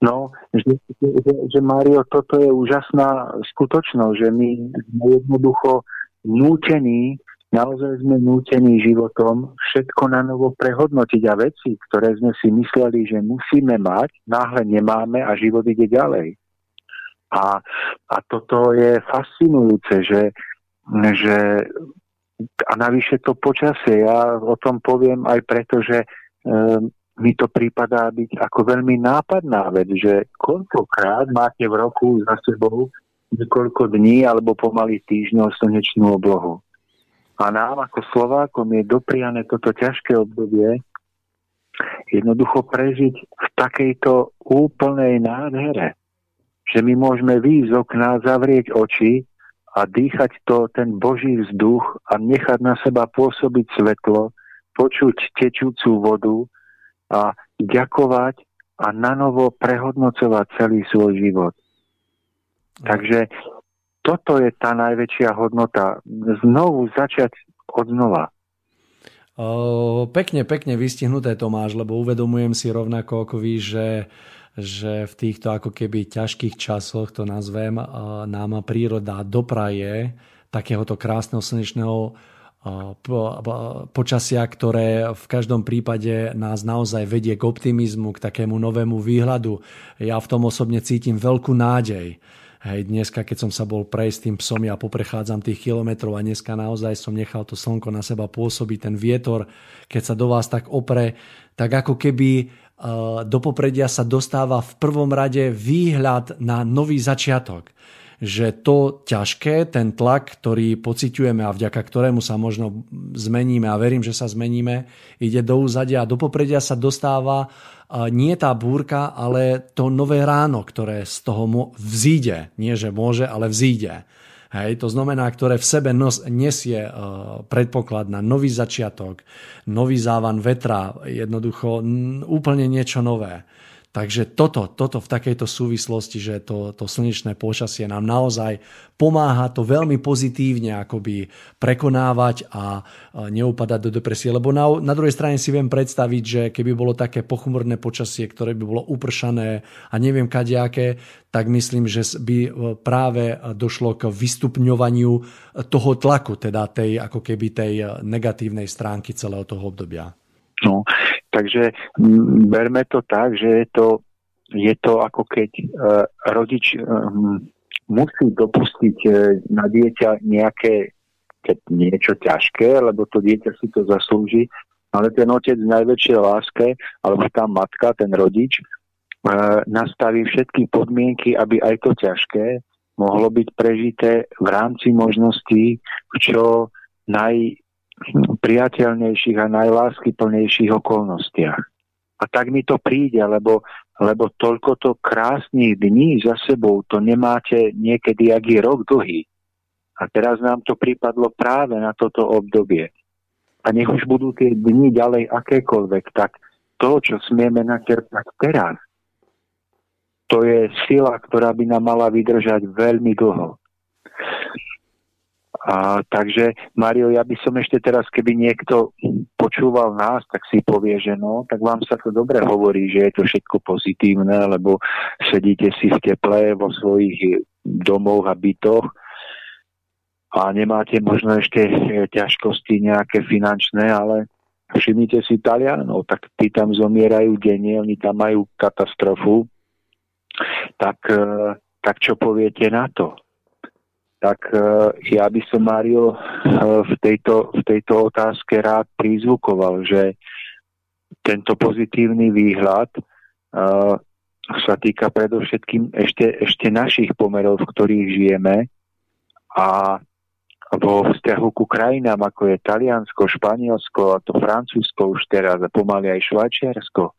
No, že, že, že Mario, toto je úžasná skutočnosť, že my sme jednoducho nútení, naozaj sme nútení životom všetko na novo prehodnotiť a veci, ktoré sme si mysleli, že musíme mať, náhle nemáme a život ide ďalej. A, a toto je fascinujúce, že, že a navyše to počasie, ja o tom poviem aj preto, že um, mi to prípadá byť ako veľmi nápadná vec, že koľkokrát máte v roku za sebou niekoľko dní alebo pomaly týždňov slnečnú oblohu. A nám ako Slovákom je dopriané toto ťažké obdobie jednoducho prežiť v takejto úplnej nádhere, že my môžeme výjsť z okna, zavrieť oči a dýchať to, ten Boží vzduch a nechať na seba pôsobiť svetlo, počuť tečúcu vodu a ďakovať a nanovo prehodnocovať celý svoj život. Takže toto je tá najväčšia hodnota. Znovu začať od znova. O, pekne, pekne vystihnuté Tomáš, lebo uvedomujem si rovnako ako vy, že, že v týchto ako keby ťažkých časoch, to nazvem, nám príroda dopraje takéhoto krásneho slnečného počasia, ktoré v každom prípade nás naozaj vedie k optimizmu, k takému novému výhľadu. Ja v tom osobne cítim veľkú nádej. Hej, dneska, keď som sa bol prejsť tým psom, ja poprechádzam tých kilometrov a dneska naozaj som nechal to slnko na seba pôsobiť, ten vietor, keď sa do vás tak opre, tak ako keby do popredia sa dostáva v prvom rade výhľad na nový začiatok že to ťažké, ten tlak, ktorý pociťujeme a vďaka ktorému sa možno zmeníme a verím, že sa zmeníme, ide do úzadia a do popredia sa dostáva nie tá búrka, ale to nové ráno, ktoré z toho vzíde. Nie, že môže, ale vzíde. Hej, to znamená, ktoré v sebe nos, nesie uh, predpoklad na nový začiatok, nový závan vetra, jednoducho úplne niečo nové. Takže toto, toto v takejto súvislosti, že to, to slnečné počasie nám naozaj pomáha to veľmi pozitívne akoby prekonávať a neupadať do depresie. Lebo na, na druhej strane si viem predstaviť, že keby bolo také pochmurné počasie, ktoré by bolo upršané a neviem kadejaké, tak myslím, že by e, práve došlo k vystupňovaniu toho tlaku, teda tej ako keby tej negatívnej stránky celého toho obdobia. No, takže m, berme to tak, že je to, je to ako keď e, rodič e, musí dopustiť e, na dieťa nejaké keď niečo ťažké, lebo to dieťa si to zaslúži, ale ten otec v najväčšej láske, alebo tá matka, ten rodič, e, nastaví všetky podmienky, aby aj to ťažké mohlo byť prežité v rámci možností čo naj, priateľnejších a najláskyplnejších okolnostiach. A tak mi to príde, lebo, lebo toľko to krásnych dní za sebou, to nemáte niekedy, ak je rok dlhý. A teraz nám to pripadlo práve na toto obdobie. A nech už budú tie dni ďalej akékoľvek, tak to, čo smieme načerpať teraz, to je sila, ktorá by nám mala vydržať veľmi dlho. A, takže, Mario, ja by som ešte teraz, keby niekto počúval nás, tak si povie, že no, tak vám sa to dobre hovorí, že je to všetko pozitívne, lebo sedíte si v teple vo svojich domoch a bytoch a nemáte možno ešte ťažkosti nejaké finančné, ale všimnite si Talianov, tak tí tam zomierajú denne, oni tam majú katastrofu, tak, e, tak čo poviete na to? Tak e, ja by som, Mário, e, v tejto, v tejto otázke rád prizvukoval, že tento pozitívny výhľad e, sa týka predovšetkým ešte, ešte našich pomerov, v ktorých žijeme a vo vzťahu ku krajinám, ako je Taliansko, Španielsko a to Francúzsko už teraz a pomaly aj Švajčiarsko,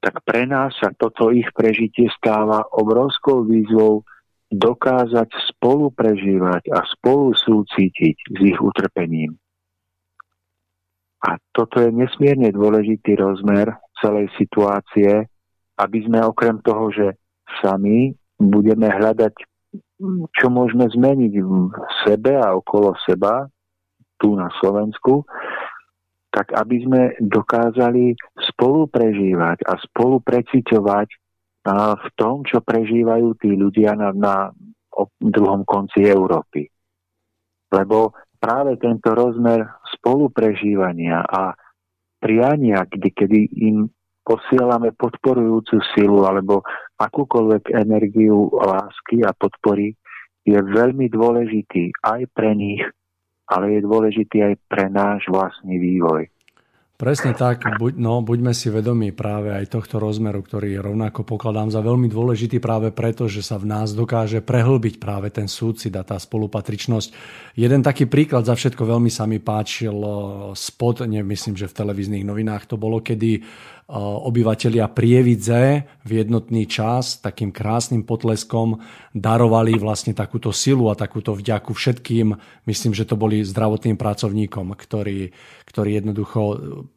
tak pre nás sa toto ich prežitie stáva obrovskou výzvou dokázať spolu prežívať a spolu súcitiť s ich utrpením. A toto je nesmierne dôležitý rozmer celej situácie, aby sme okrem toho, že sami budeme hľadať, čo môžeme zmeniť v sebe a okolo seba, tu na Slovensku, tak aby sme dokázali spolu prežívať a spolu preciťovať v tom, čo prežívajú tí ľudia na, na druhom konci Európy. Lebo práve tento rozmer spoluprežívania a priania, kedy, kedy im posielame podporujúcu silu alebo akúkoľvek energiu lásky a podpory, je veľmi dôležitý aj pre nich, ale je dôležitý aj pre náš vlastný vývoj. Presne tak, buď, no, buďme si vedomí práve aj tohto rozmeru, ktorý rovnako pokladám za veľmi dôležitý práve preto, že sa v nás dokáže prehlbiť práve ten súcit a tá spolupatričnosť. Jeden taký príklad za všetko veľmi sa mi páčil spod, nemyslím, že v televíznych novinách to bolo, kedy obyvatelia Prievidze v jednotný čas takým krásnym potleskom darovali vlastne takúto silu a takúto vďaku všetkým, myslím, že to boli zdravotným pracovníkom, ktorí, ktorí jednoducho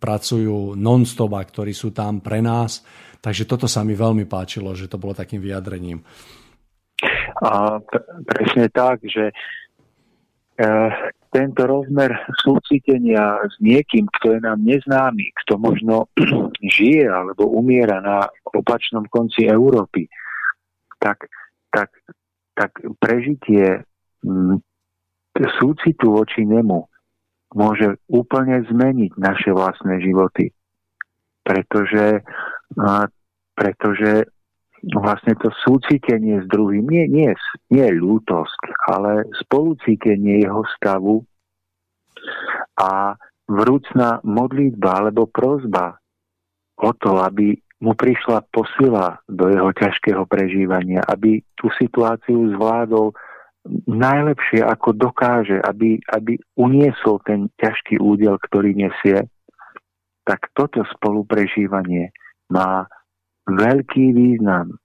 pracujú non-stop a ktorí sú tam pre nás. Takže toto sa mi veľmi páčilo, že to bolo takým vyjadrením. A presne tak, že eh, tento rozmer súcitenia s niekým, kto je nám neznámy, kto možno žije alebo umiera na opačnom konci Európy, tak, tak, tak prežitie mm, súcitu voči nemu môže úplne zmeniť naše vlastné životy. Pretože, pretože vlastne to súcitenie s druhým, nie, nie, nie ľútosť, ale spolucítenie jeho stavu a vrúcna modlitba alebo prozba o to, aby mu prišla posila do jeho ťažkého prežívania, aby tú situáciu zvládol najlepšie, ako dokáže, aby, aby uniesol ten ťažký údel, ktorý nesie, tak toto spoluprežívanie má veľký význam,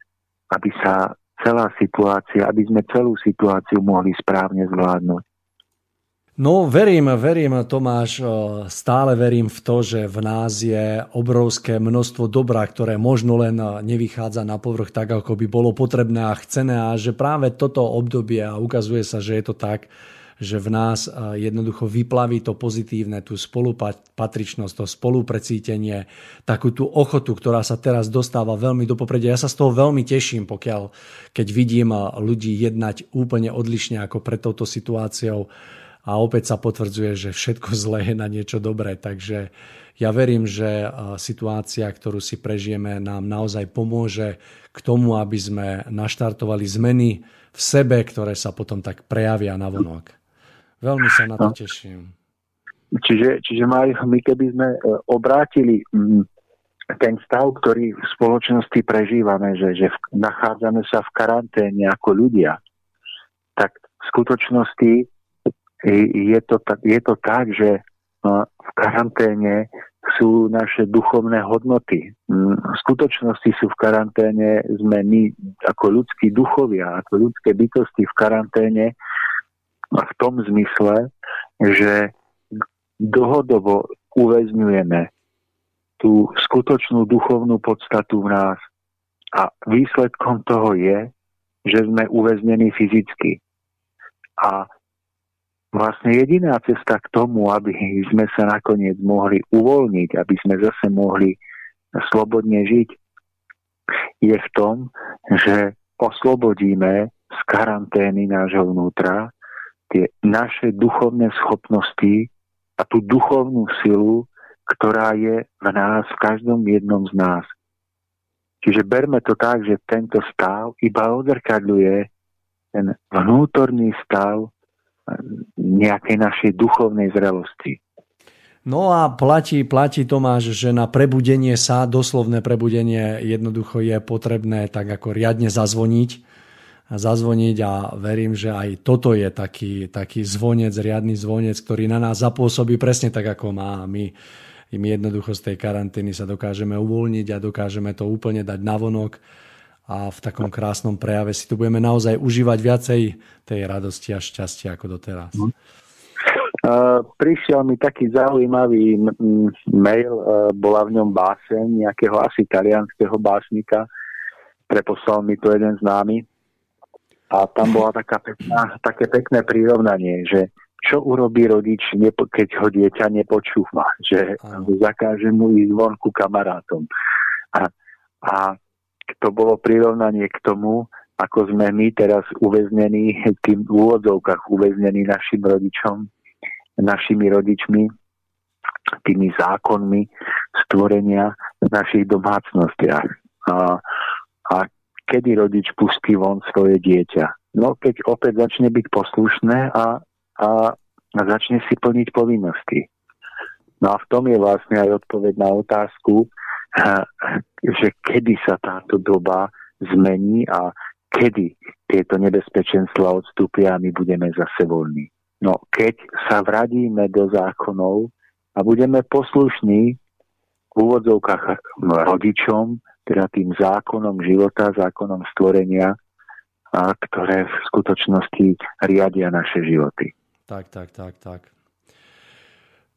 aby sa celá situácia, aby sme celú situáciu mohli správne zvládnuť. No verím, verím Tomáš, stále verím v to, že v nás je obrovské množstvo dobra, ktoré možno len nevychádza na povrch tak, ako by bolo potrebné a chcené a že práve toto obdobie a ukazuje sa, že je to tak, že v nás jednoducho vyplaví to pozitívne, tú spolupatričnosť, to spoluprecítenie, takú tú ochotu, ktorá sa teraz dostáva veľmi do popredia. Ja sa z toho veľmi teším, pokiaľ, keď vidím ľudí jednať úplne odlišne ako pred touto situáciou a opäť sa potvrdzuje, že všetko zlé je na niečo dobré. Takže ja verím, že situácia, ktorú si prežijeme, nám naozaj pomôže k tomu, aby sme naštartovali zmeny v sebe, ktoré sa potom tak prejavia na vonok. Veľmi sa na to no. teším. Čiže, čiže my keby sme e, obrátili mm, ten stav, ktorý v spoločnosti prežívame, že, že nachádzame sa v karanténe ako ľudia, tak v skutočnosti je to, je to tak, že no, v karanténe sú naše duchovné hodnoty. Mm, v skutočnosti sú v karanténe, sme my ako ľudskí duchovia, ako ľudské bytosti v karanténe v tom zmysle, že dlhodobo uväzňujeme tú skutočnú duchovnú podstatu v nás a výsledkom toho je, že sme uväznení fyzicky. A vlastne jediná cesta k tomu, aby sme sa nakoniec mohli uvoľniť, aby sme zase mohli slobodne žiť, je v tom, že oslobodíme z karantény nášho vnútra tie naše duchovné schopnosti a tú duchovnú silu, ktorá je v nás, v každom jednom z nás. Čiže berme to tak, že tento stav iba odzrkadľuje ten vnútorný stav nejakej našej duchovnej zrelosti. No a platí, platí Tomáš, že na prebudenie sa, doslovné prebudenie jednoducho je potrebné tak ako riadne zazvoniť. Zazvoniť a verím, že aj toto je taký, taký zvonec, riadny zvonec, ktorý na nás zapôsobí presne tak, ako má. My, my jednoducho z tej karantény sa dokážeme uvoľniť a dokážeme to úplne dať navonok a v takom krásnom prejave si tu budeme naozaj užívať viacej tej radosti a šťastia ako doteraz. Uh, prišiel mi taký zaujímavý mail, uh, bola v ňom báseň nejakého asi talianského básnika, preposlal mi to jeden známy a tam bola taká pekná, také pekné prirovnanie, že čo urobí rodič, nepo- keď ho dieťa nepočúva, že zakáže mu ísť vonku kamarátom. A, a to bolo prirovnanie k tomu, ako sme my teraz uväznení, tým v úvodzovkách uväznení našim rodičom, našimi rodičmi, tými zákonmi stvorenia v našich domácnostiach. A kedy rodič pustí von svoje dieťa? No keď opäť začne byť poslušné a, a, začne si plniť povinnosti. No a v tom je vlastne aj odpoveď na otázku, že kedy sa táto doba zmení a kedy tieto nebezpečenstva odstúpia a my budeme zase voľní. No keď sa vradíme do zákonov a budeme poslušní v úvodzovkách rodičom, teda tým zákonom života, zákonom stvorenia, a ktoré v skutočnosti riadia naše životy. Tak, tak, tak, tak.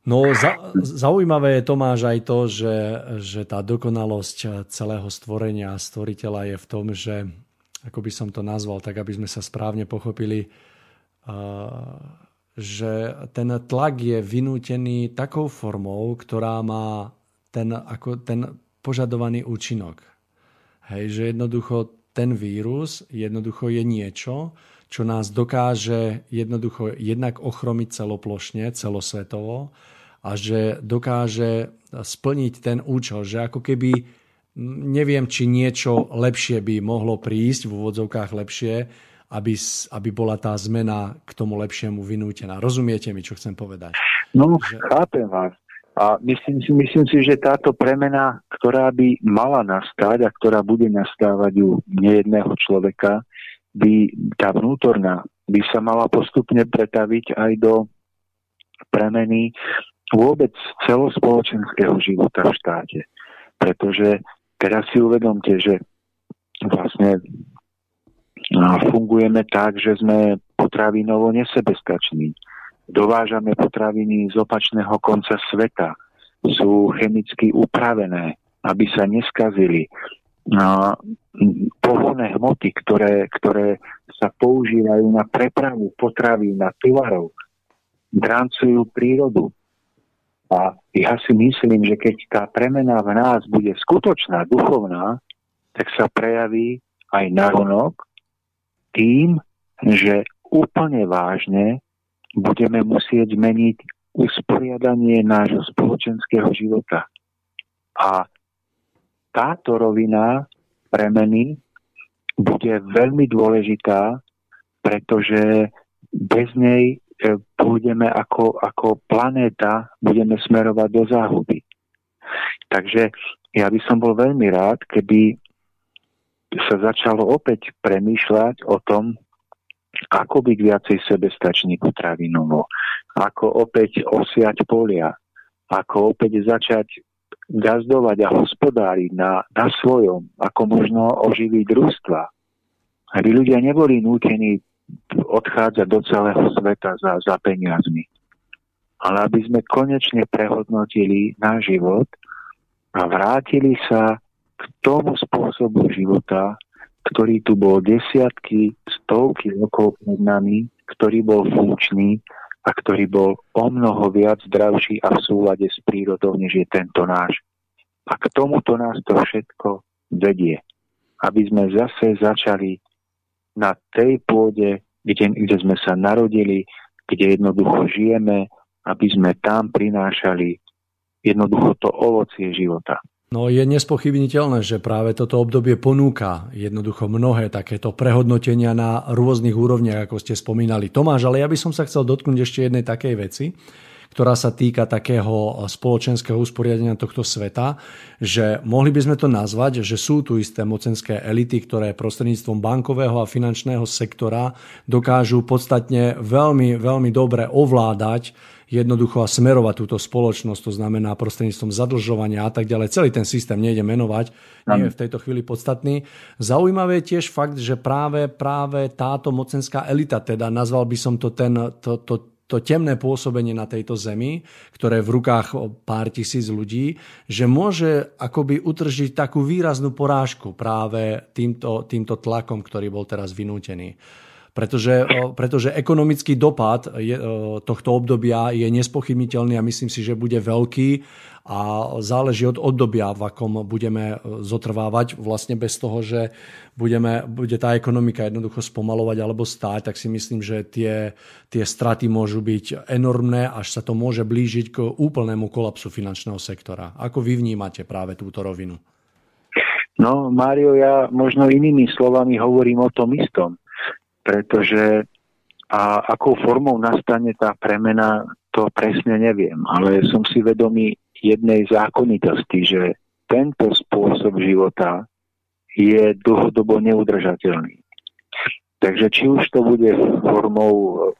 No za, zaujímavé je Tomáš aj to, že, že tá dokonalosť celého stvorenia a stvoriteľa je v tom, že, ako by som to nazval, tak aby sme sa správne pochopili, že ten tlak je vynútený takou formou, ktorá má ten, ako ten požadovaný účinok. Hej, že jednoducho ten vírus jednoducho je niečo, čo nás dokáže jednoducho jednak ochromiť celoplošne, celosvetovo, a že dokáže splniť ten účel, že ako keby neviem, či niečo lepšie by mohlo prísť, v úvodzovkách lepšie, aby, aby bola tá zmena k tomu lepšiemu vynútená. Rozumiete mi, čo chcem povedať? No, že... chápem vás. A myslím myslím si, že táto premena, ktorá by mala nastať a ktorá bude nastávať u nejedného človeka, by tá vnútorná by sa mala postupne pretaviť aj do premeny vôbec celospoločenského života v štáte. Pretože teraz si uvedomte, že vlastne fungujeme tak, že sme potravinovo nesebestační. Dovážame potraviny z opačného konca sveta. Sú chemicky upravené, aby sa neskazili. Pohodné hmoty, ktoré, ktoré sa používajú na prepravu potravín, na tovarov, drancujú prírodu. A ja si myslím, že keď tá premena v nás bude skutočná, duchovná, tak sa prejaví aj naronok tým, že úplne vážne budeme musieť zmeniť usporiadanie nášho spoločenského života. A táto rovina premeny bude veľmi dôležitá, pretože bez nej E, pôjdeme ako, ako planéta, budeme smerovať do záhuby. Takže ja by som bol veľmi rád, keby sa začalo opäť premýšľať o tom, ako byť viacej sebestačný potravinovo, ako opäť osiať polia, ako opäť začať gazdovať a hospodáriť na, na svojom, ako možno oživiť družstva. Aby ľudia neboli nútení odchádza do celého sveta za, za peniazmi. Ale aby sme konečne prehodnotili náš život a vrátili sa k tomu spôsobu života, ktorý tu bol desiatky, stovky rokov pred nami, ktorý bol funkčný a ktorý bol o mnoho viac zdravší a v súlade s prírodou, než je tento náš. A k tomuto nás to všetko vedie. Aby sme zase začali na tej pôde, kde, kde sme sa narodili, kde jednoducho žijeme, aby sme tam prinášali jednoducho to ovocie života. No je nespochybniteľné, že práve toto obdobie ponúka jednoducho mnohé takéto prehodnotenia na rôznych úrovniach, ako ste spomínali. Tomáš, ale ja by som sa chcel dotknúť ešte jednej takej veci, ktorá sa týka takého spoločenského usporiadania tohto sveta, že mohli by sme to nazvať, že sú tu isté mocenské elity, ktoré prostredníctvom bankového a finančného sektora dokážu podstatne veľmi, veľmi dobre ovládať jednoducho a smerovať túto spoločnosť, to znamená prostredníctvom zadlžovania a tak ďalej. Celý ten systém nejde menovať, nie je v tejto chvíli podstatný. Zaujímavé je tiež fakt, že práve, práve táto mocenská elita, teda nazval by som to ten, to, to, to temné pôsobenie na tejto zemi, ktoré je v rukách pár tisíc ľudí, že môže akoby utržiť takú výraznú porážku práve týmto, týmto tlakom, ktorý bol teraz vynútený pretože, pretože ekonomický dopad je, tohto obdobia je nespochybniteľný a myslím si, že bude veľký a záleží od obdobia, v akom budeme zotrvávať. Vlastne bez toho, že budeme, bude tá ekonomika jednoducho spomalovať alebo stáť, tak si myslím, že tie, tie straty môžu byť enormné, až sa to môže blížiť k úplnému kolapsu finančného sektora. Ako vy vnímate práve túto rovinu? No, Mário, ja možno inými slovami hovorím o tom istom pretože a akou formou nastane tá premena, to presne neviem, ale som si vedomý jednej zákonitosti, že tento spôsob života je dlhodobo neudržateľný. Takže či už to bude formou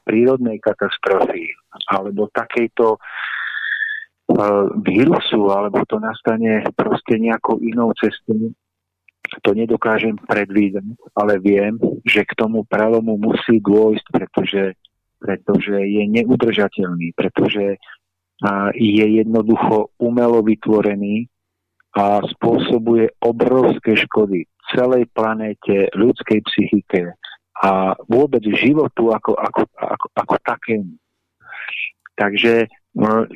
prírodnej katastrofy, alebo takejto e, vírusu, alebo to nastane proste nejakou inou cestou, to nedokážem predvídať, ale viem, že k tomu prelomu musí dôjsť, pretože, pretože je neudržateľný, pretože je jednoducho umelo vytvorený a spôsobuje obrovské škody celej planéte, ľudskej psychike a vôbec životu ako, ako, ako, ako takému. Takže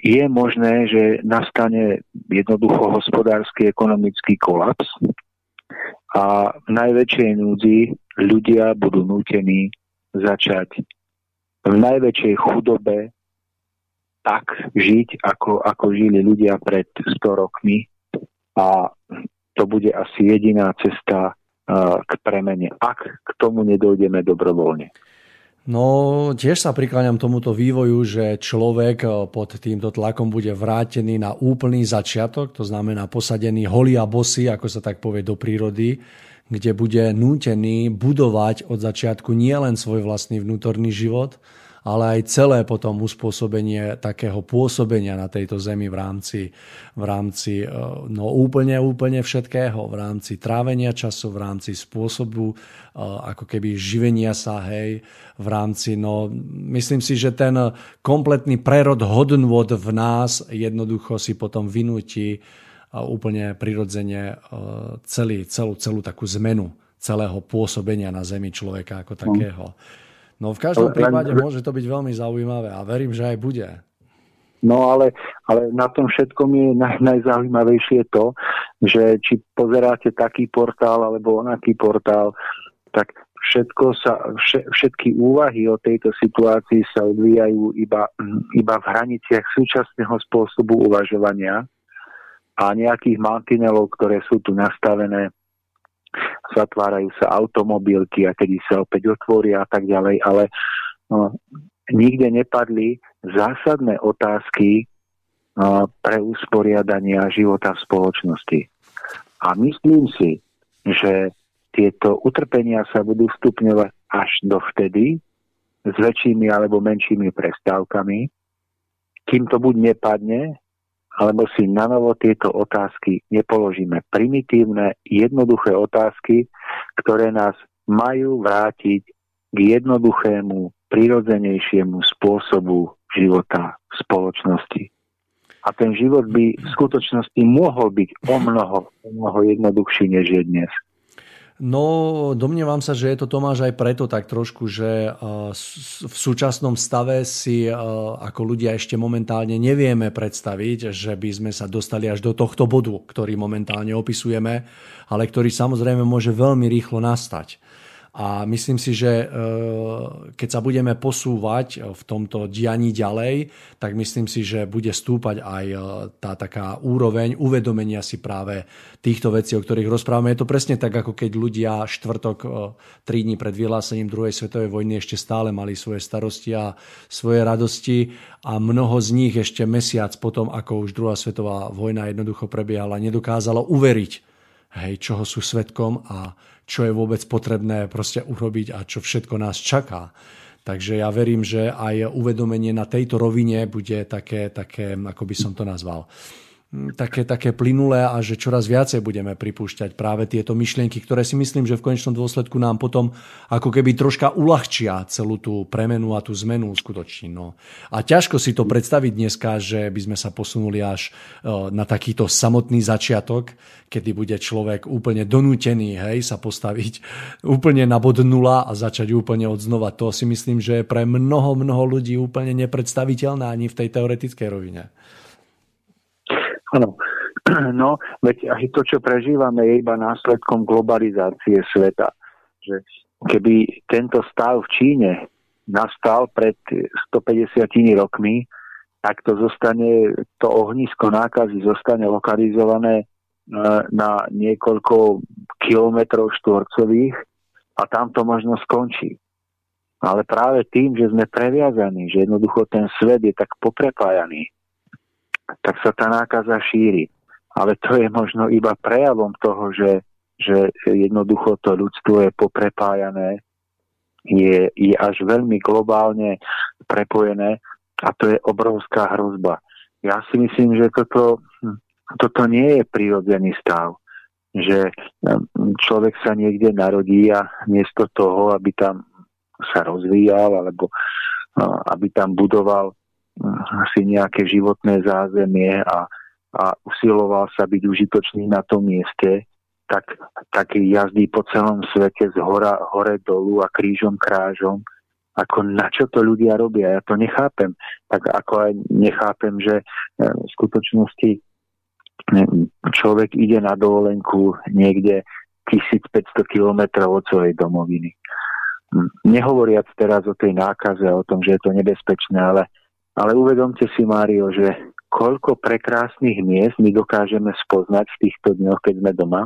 je možné, že nastane jednoducho hospodársky, ekonomický kolaps, a v najväčšej núdzi ľudia budú nútení začať v najväčšej chudobe tak žiť, ako, ako žili ľudia pred 100 rokmi a to bude asi jediná cesta k premene, ak k tomu nedojdeme dobrovoľne. No, tiež sa prikláňam tomuto vývoju, že človek eh, pod týmto tlakom bude vrátený na úplný začiatok, to znamená posadený holý a bosy, ako sa tak povie, do prírody, kde bude nútený budovať od začiatku nielen svoj vlastný vnútorný život, ale aj celé potom uspôsobenie takého pôsobenia na tejto zemi v rámci, v rámci e, no úplne, úplne všetkého, v rámci trávenia času, v rámci spôsobu e, ako keby živenia sa, hej, v rámci, no myslím si, že ten kompletný prerod hodnôt v nás jednoducho si potom vynúti úplne prirodzene e, celý, celú, celú takú zmenu celého pôsobenia na zemi človeka ako takého. No v každom prípade môže to byť veľmi zaujímavé a verím, že aj bude. No ale, ale na tom všetkom je naj, najzaujímavejšie to, že či pozeráte taký portál alebo onaký portál, tak všetko sa, všetky úvahy o tejto situácii sa odvíjajú iba, iba v hraniciach súčasného spôsobu uvažovania a nejakých mantinelov, ktoré sú tu nastavené zatvárajú sa automobilky a kedy sa opäť otvoria a tak ďalej, ale no, nikde nepadli zásadné otázky no, pre usporiadania života v spoločnosti. A myslím si, že tieto utrpenia sa budú stupňovať až dovtedy s väčšími alebo menšími prestávkami, kým to buď nepadne, alebo si na novo tieto otázky nepoložíme. Primitívne, jednoduché otázky, ktoré nás majú vrátiť k jednoduchému, prirodzenejšiemu spôsobu života v spoločnosti. A ten život by v skutočnosti mohol byť o mnoho, o mnoho jednoduchší, než je dnes. No, domnievam sa, že je to Tomáš aj preto tak trošku, že v súčasnom stave si ako ľudia ešte momentálne nevieme predstaviť, že by sme sa dostali až do tohto bodu, ktorý momentálne opisujeme, ale ktorý samozrejme môže veľmi rýchlo nastať. A myslím si, že e, keď sa budeme posúvať v tomto dianí ďalej, tak myslím si, že bude stúpať aj e, tá taká úroveň uvedomenia si práve týchto vecí, o ktorých rozprávame. Je to presne tak, ako keď ľudia štvrtok, e, tri dní pred vyhlásením druhej svetovej vojny ešte stále mali svoje starosti a svoje radosti a mnoho z nich ešte mesiac potom, ako už druhá svetová vojna jednoducho prebiehala, nedokázalo uveriť, hej, čoho sú svetkom a čo je vôbec potrebné proste urobiť a čo všetko nás čaká. Takže ja verím, že aj uvedomenie na tejto rovine bude také, také ako by som to nazval, také, také plynulé a že čoraz viacej budeme pripúšťať práve tieto myšlienky, ktoré si myslím, že v konečnom dôsledku nám potom ako keby troška uľahčia celú tú premenu a tú zmenu skutoční. No. A ťažko si to predstaviť dneska, že by sme sa posunuli až e, na takýto samotný začiatok, kedy bude človek úplne donútený hej, sa postaviť úplne na bod nula a začať úplne od znova. To si myslím, že je pre mnoho, mnoho ľudí úplne nepredstaviteľné ani v tej teoretickej rovine. Áno. No, veď aj to, čo prežívame, je iba následkom globalizácie sveta. Že keby tento stav v Číne nastal pred 150 rokmi, tak to zostane, to ohnisko nákazy zostane lokalizované e, na niekoľko kilometrov štvorcových a tam to možno skončí. Ale práve tým, že sme previazaní, že jednoducho ten svet je tak poprepájaný, tak sa tá nákaza šíri. Ale to je možno iba prejavom toho, že, že jednoducho to ľudstvo je poprepájané, je, je až veľmi globálne prepojené a to je obrovská hrozba. Ja si myslím, že toto, hm, toto nie je prirodzený stav. Že hm, človek sa niekde narodí a miesto toho, aby tam sa rozvíjal alebo aby tam budoval si nejaké životné zázemie a, a usiloval sa byť užitočný na tom mieste, tak, tak jazdí po celom svete z hora, hore dolu a krížom krážom. Ako na čo to ľudia robia? Ja to nechápem. Tak ako aj nechápem, že e, v skutočnosti e, človek ide na dovolenku niekde 1500 kilometrov od svojej domoviny. Hm, nehovoriac teraz o tej nákaze, o tom, že je to nebezpečné, ale ale uvedomte si, Mário, že koľko prekrásnych miest my dokážeme spoznať v týchto dňoch, keď sme doma,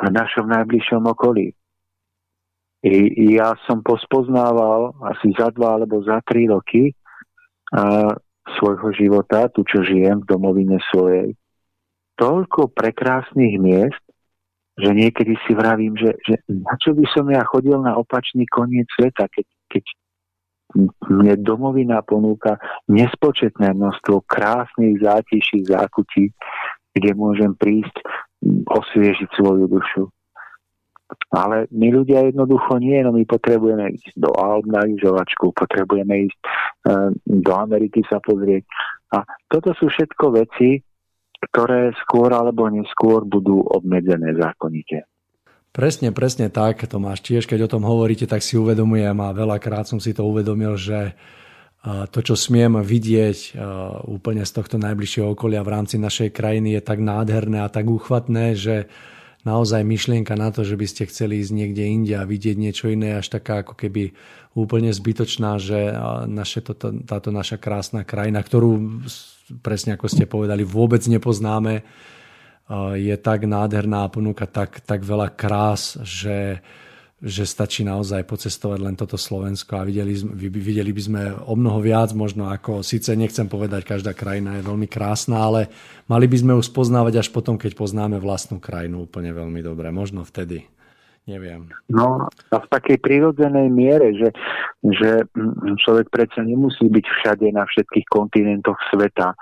v našom najbližšom okolí. I, ja som pospoznával asi za dva alebo za tri roky a, svojho života, tu čo žijem v domovine svojej, toľko prekrásnych miest, že niekedy si vravím, že, že na čo by som ja chodil na opačný koniec sveta, keď, keď mne domovina ponúka nespočetné množstvo krásnych zátiší, zákutí, kde môžem prísť osviežiť svoju dušu. Ale my ľudia jednoducho nie, no my potrebujeme ísť do Alp na lyžovačku, potrebujeme ísť e, do Ameriky sa pozrieť. A toto sú všetko veci, ktoré skôr alebo neskôr budú obmedzené zákonite. Presne, presne tak, Tomáš. Tiež, keď o tom hovoríte, tak si uvedomujem a veľakrát som si to uvedomil, že to, čo smiem vidieť úplne z tohto najbližšieho okolia v rámci našej krajiny je tak nádherné a tak úchvatné, že naozaj myšlienka na to, že by ste chceli ísť niekde inde a vidieť niečo iné, až taká ako keby úplne zbytočná, že naše, toto, táto naša krásna krajina, ktorú presne ako ste povedali, vôbec nepoznáme, je tak nádherná a ponúka tak, tak veľa krás, že, že stačí naozaj pocestovať len toto Slovensko a videli, videli by sme o mnoho viac, možno ako, síce nechcem povedať, každá krajina je veľmi krásna, ale mali by sme ju spoznávať až potom, keď poznáme vlastnú krajinu úplne veľmi dobre. Možno vtedy. Neviem. No a v takej prírodzenej miere, že, že človek predsa nemusí byť všade na všetkých kontinentoch sveta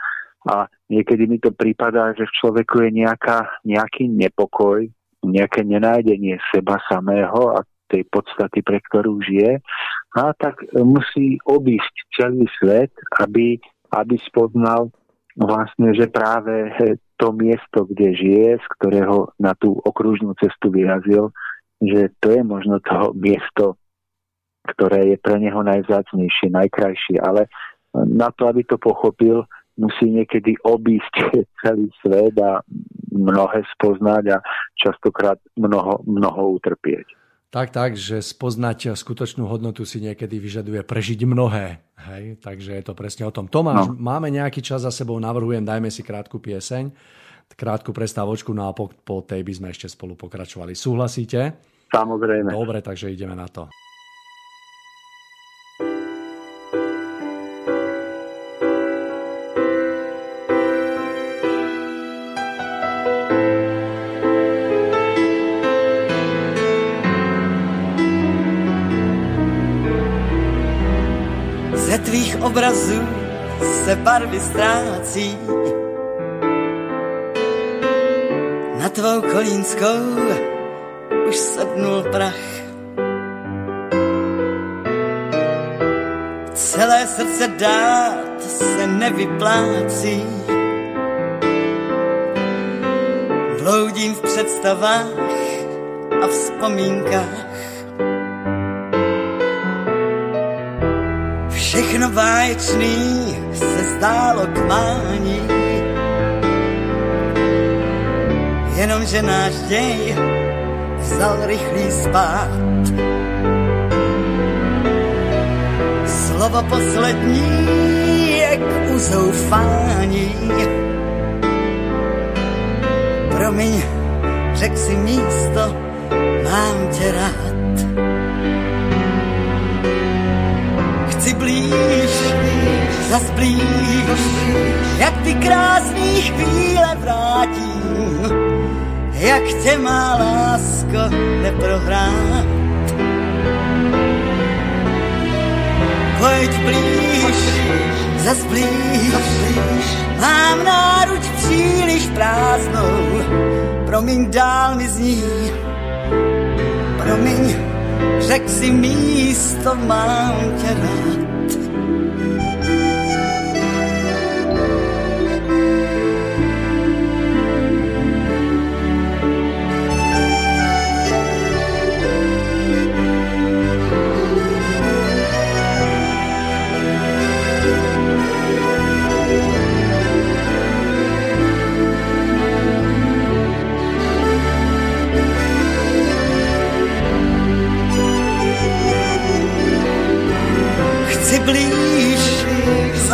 a niekedy mi to prípada, že v človeku je nejaká, nejaký nepokoj, nejaké nenájdenie seba samého a tej podstaty, pre ktorú žije. A tak musí obísť celý svet, aby, aby spoznal vlastne, že práve to miesto, kde žije, z ktorého na tú okružnú cestu vyrazil, že to je možno to miesto, ktoré je pre neho najvzácnejšie, najkrajšie, ale na to, aby to pochopil, musí niekedy obísť celý svet a mnohé spoznať a častokrát mnoho, mnoho utrpieť. Tak, tak, že spoznať skutočnú hodnotu si niekedy vyžaduje prežiť mnohé. Hej? Takže je to presne o tom. Tomáš, no. máme nejaký čas za sebou, navrhujem, dajme si krátku pieseň, krátku prestávočku, no a po, po tej by sme ešte spolu pokračovali. Súhlasíte? Samozrejme. Dobre, takže ideme na to. Obrazů se barvy ztrácí. Na tvou kolínskou už sednul prach. Celé srdce dát se nevyplácí. Bloudím v představách a vzpomínkách Všechno báječný se zdálo k mání. Jenomže náš děj vzal rychlý spát. Slovo poslední je k uzoufání. Promiň, řek si místo, mám tě rád. Blíž, zas blíž, jak ty krásný chvíle vrátím, jak tě má lásko neprohrát. Pojď blíž, zas blíž, mám náruč příliš prázdnou, promiň dál mi zní, promiň, řek si místo, mám.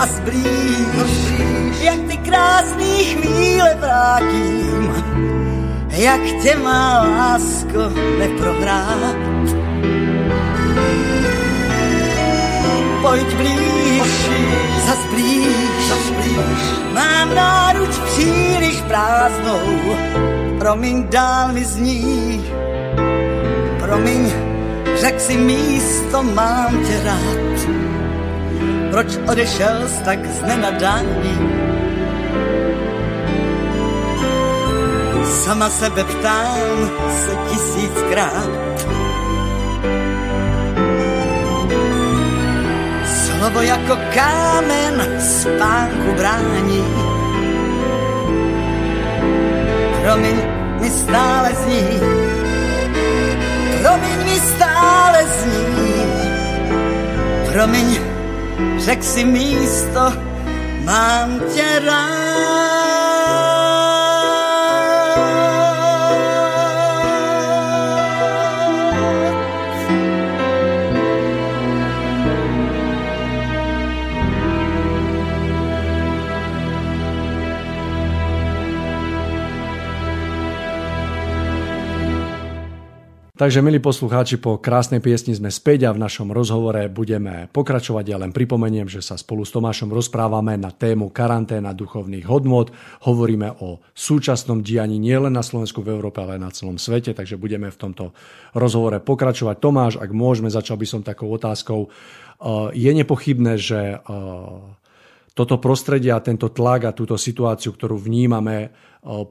Zas blíž, jak ty krásný chvíle vrátím, jak tě má lásko neprohrát. Pojď blíž, zas blíž, mám náruč příliš prázdnou, promiň dál mi zní, promiň, řek si místo, mám tě rád proč odešel z tak znenadání. Sama sebe ptám se tisíckrát. Slovo jako kámen spánku brání. Promiň mi stále zní, promiň mi stále zní, promiň řek si místo, mám tě rád. Takže, milí poslucháči, po krásnej piesni sme späť a v našom rozhovore budeme pokračovať. Ja len pripomeniem, že sa spolu s Tomášom rozprávame na tému karanténa duchovných hodnot. Hovoríme o súčasnom dianí nielen na Slovensku, v Európe, ale aj na celom svete, takže budeme v tomto rozhovore pokračovať. Tomáš, ak môžeme, začal by som takou otázkou. Je nepochybné, že toto prostredie a tento tlak a túto situáciu, ktorú vnímame,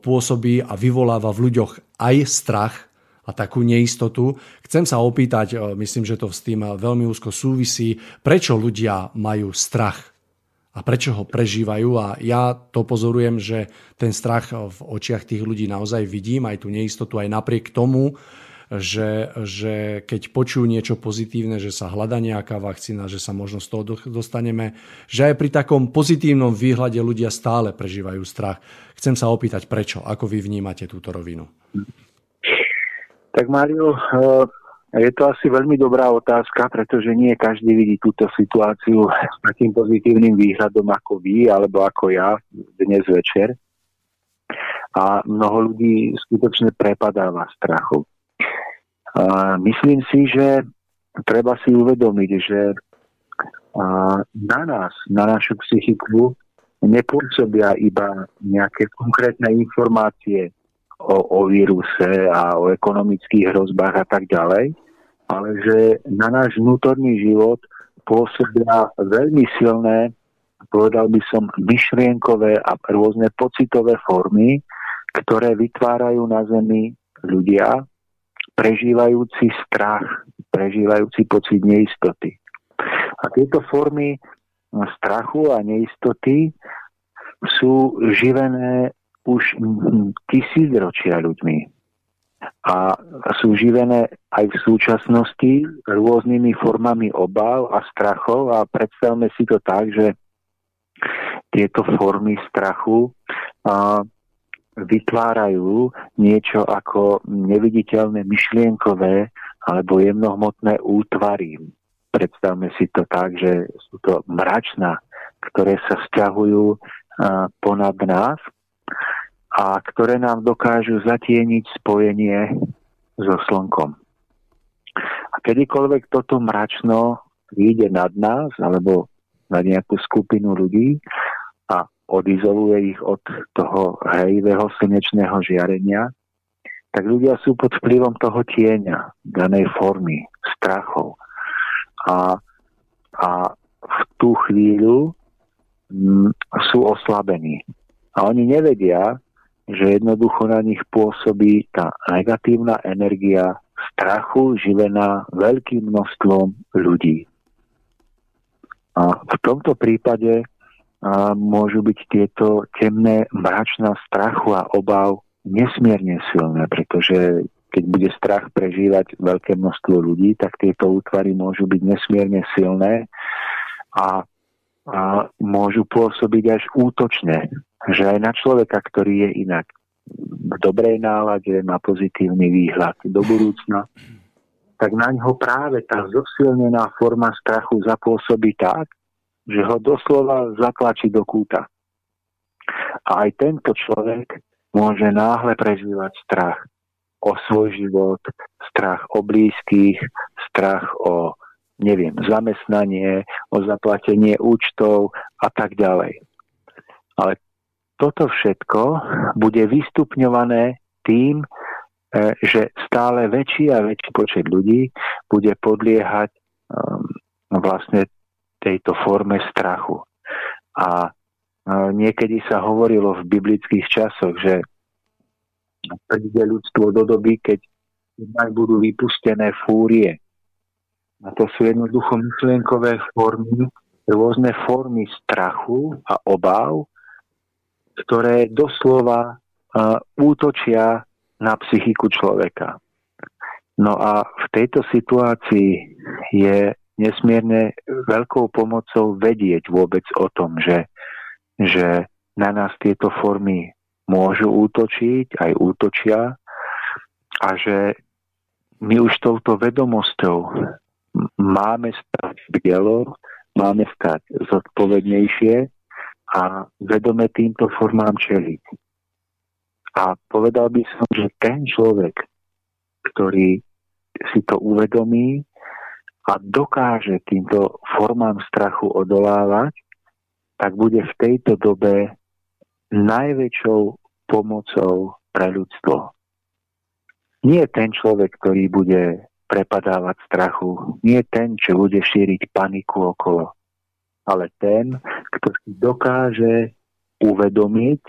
pôsobí a vyvoláva v ľuďoch aj strach, a takú neistotu. Chcem sa opýtať, e, myslím, že to s tým veľmi úzko súvisí, prečo ľudia majú strach a prečo ho prežívajú a ja to pozorujem, že ten strach v očiach tých ľudí naozaj vidím, aj tú neistotu, aj napriek tomu, že, že keď počujú niečo pozitívne, že sa hľada nejaká vakcína, že sa možno z toho dostaneme, že aj pri takom pozitívnom výhľade ľudia stále prežívajú strach. Chcem sa opýtať, prečo? Ako vy vnímate túto rovinu? Tak Mário, eh, je to asi veľmi dobrá otázka, pretože nie každý vidí túto situáciu s takým pozitívnym výhľadom ako vy alebo ako ja dnes večer. A mnoho ľudí skutočne prepadáva strachu. A myslím si, že treba si uvedomiť, že na nás, na našu psychiku nepôsobia iba nejaké konkrétne informácie o, o víruse a o ekonomických hrozbách a tak ďalej, ale že na náš vnútorný život pôsobia veľmi silné, povedal by som, myšlienkové a rôzne pocitové formy, ktoré vytvárajú na Zemi ľudia, prežívajúci strach, prežívajúci pocit neistoty. A tieto formy strachu a neistoty sú živené už tisícročia ľuďmi a sú živené aj v súčasnosti rôznymi formami obav a strachov a predstavme si to tak, že tieto formy strachu a, vytvárajú niečo ako neviditeľné myšlienkové alebo jemnohmotné útvary. Predstavme si to tak, že sú to mračná, ktoré sa vzťahujú ponad nás a ktoré nám dokážu zatieniť spojenie so slnkom. A kedykoľvek toto mračno vyjde nad nás alebo na nejakú skupinu ľudí a odizoluje ich od toho hejivého slnečného žiarenia, tak ľudia sú pod vplyvom toho tieňa, danej formy, strachov. A, a v tú chvíľu m, mm, sú oslabení. A oni nevedia, že jednoducho na nich pôsobí tá negatívna energia strachu živená veľkým množstvom ľudí. A v tomto prípade a môžu byť tieto temné mračná strachu a obav nesmierne silné, pretože keď bude strach prežívať veľké množstvo ľudí, tak tieto útvary môžu byť nesmierne silné a, a môžu pôsobiť až útočne že aj na človeka, ktorý je inak v dobrej nálade, má pozitívny výhľad do budúcna, tak na ňo práve tá zosilnená forma strachu zapôsobí tak, že ho doslova zatlačí do kúta. A aj tento človek môže náhle prežívať strach o svoj život, strach o blízkych, strach o, neviem, zamestnanie, o zaplatenie účtov a tak ďalej. Ale toto všetko bude vystupňované tým, e, že stále väčší a väčší počet ľudí bude podliehať um, vlastne tejto forme strachu. A e, niekedy sa hovorilo v biblických časoch, že príde ľudstvo do doby, keď budú vypustené fúrie. A to sú jednoducho myšlienkové formy, rôzne formy strachu a obav, ktoré doslova uh, útočia na psychiku človeka. No a v tejto situácii je nesmierne veľkou pomocou vedieť vôbec o tom, že, že na nás tieto formy môžu útočiť, aj útočia a že my už touto vedomosťou máme stať bielo, máme stať zodpovednejšie a vedome týmto formám čeliť. A povedal by som, že ten človek, ktorý si to uvedomí a dokáže týmto formám strachu odolávať, tak bude v tejto dobe najväčšou pomocou pre ľudstvo. Nie ten človek, ktorý bude prepadávať strachu, nie ten, čo bude šíriť paniku okolo, ale ten, kto si dokáže uvedomiť,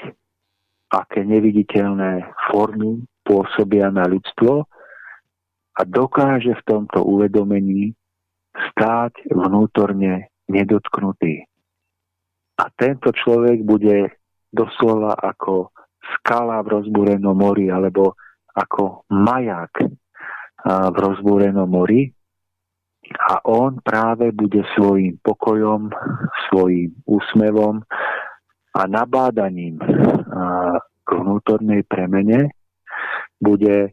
aké neviditeľné formy pôsobia na ľudstvo a dokáže v tomto uvedomení stáť vnútorne nedotknutý. A tento človek bude doslova ako skala v rozbúrenom mori alebo ako maják v rozbúrenom mori a on práve bude svojim pokojom, svojim úsmevom a nabádaním k vnútornej premene bude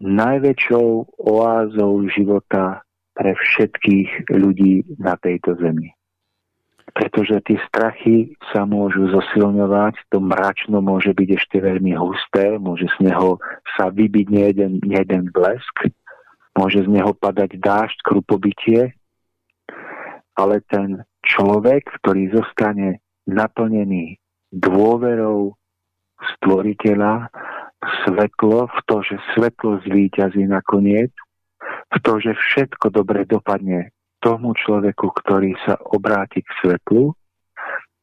najväčšou oázou života pre všetkých ľudí na tejto zemi. Pretože tie strachy sa môžu zosilňovať, to mračno môže byť ešte veľmi husté, môže z neho sa vybiť jeden, jeden blesk, môže z neho padať dážď, krupobytie, ale ten človek, ktorý zostane naplnený dôverou stvoriteľa, svetlo, v to, že svetlo zvíťazí nakoniec, v to, že všetko dobre dopadne tomu človeku, ktorý sa obráti k svetlu,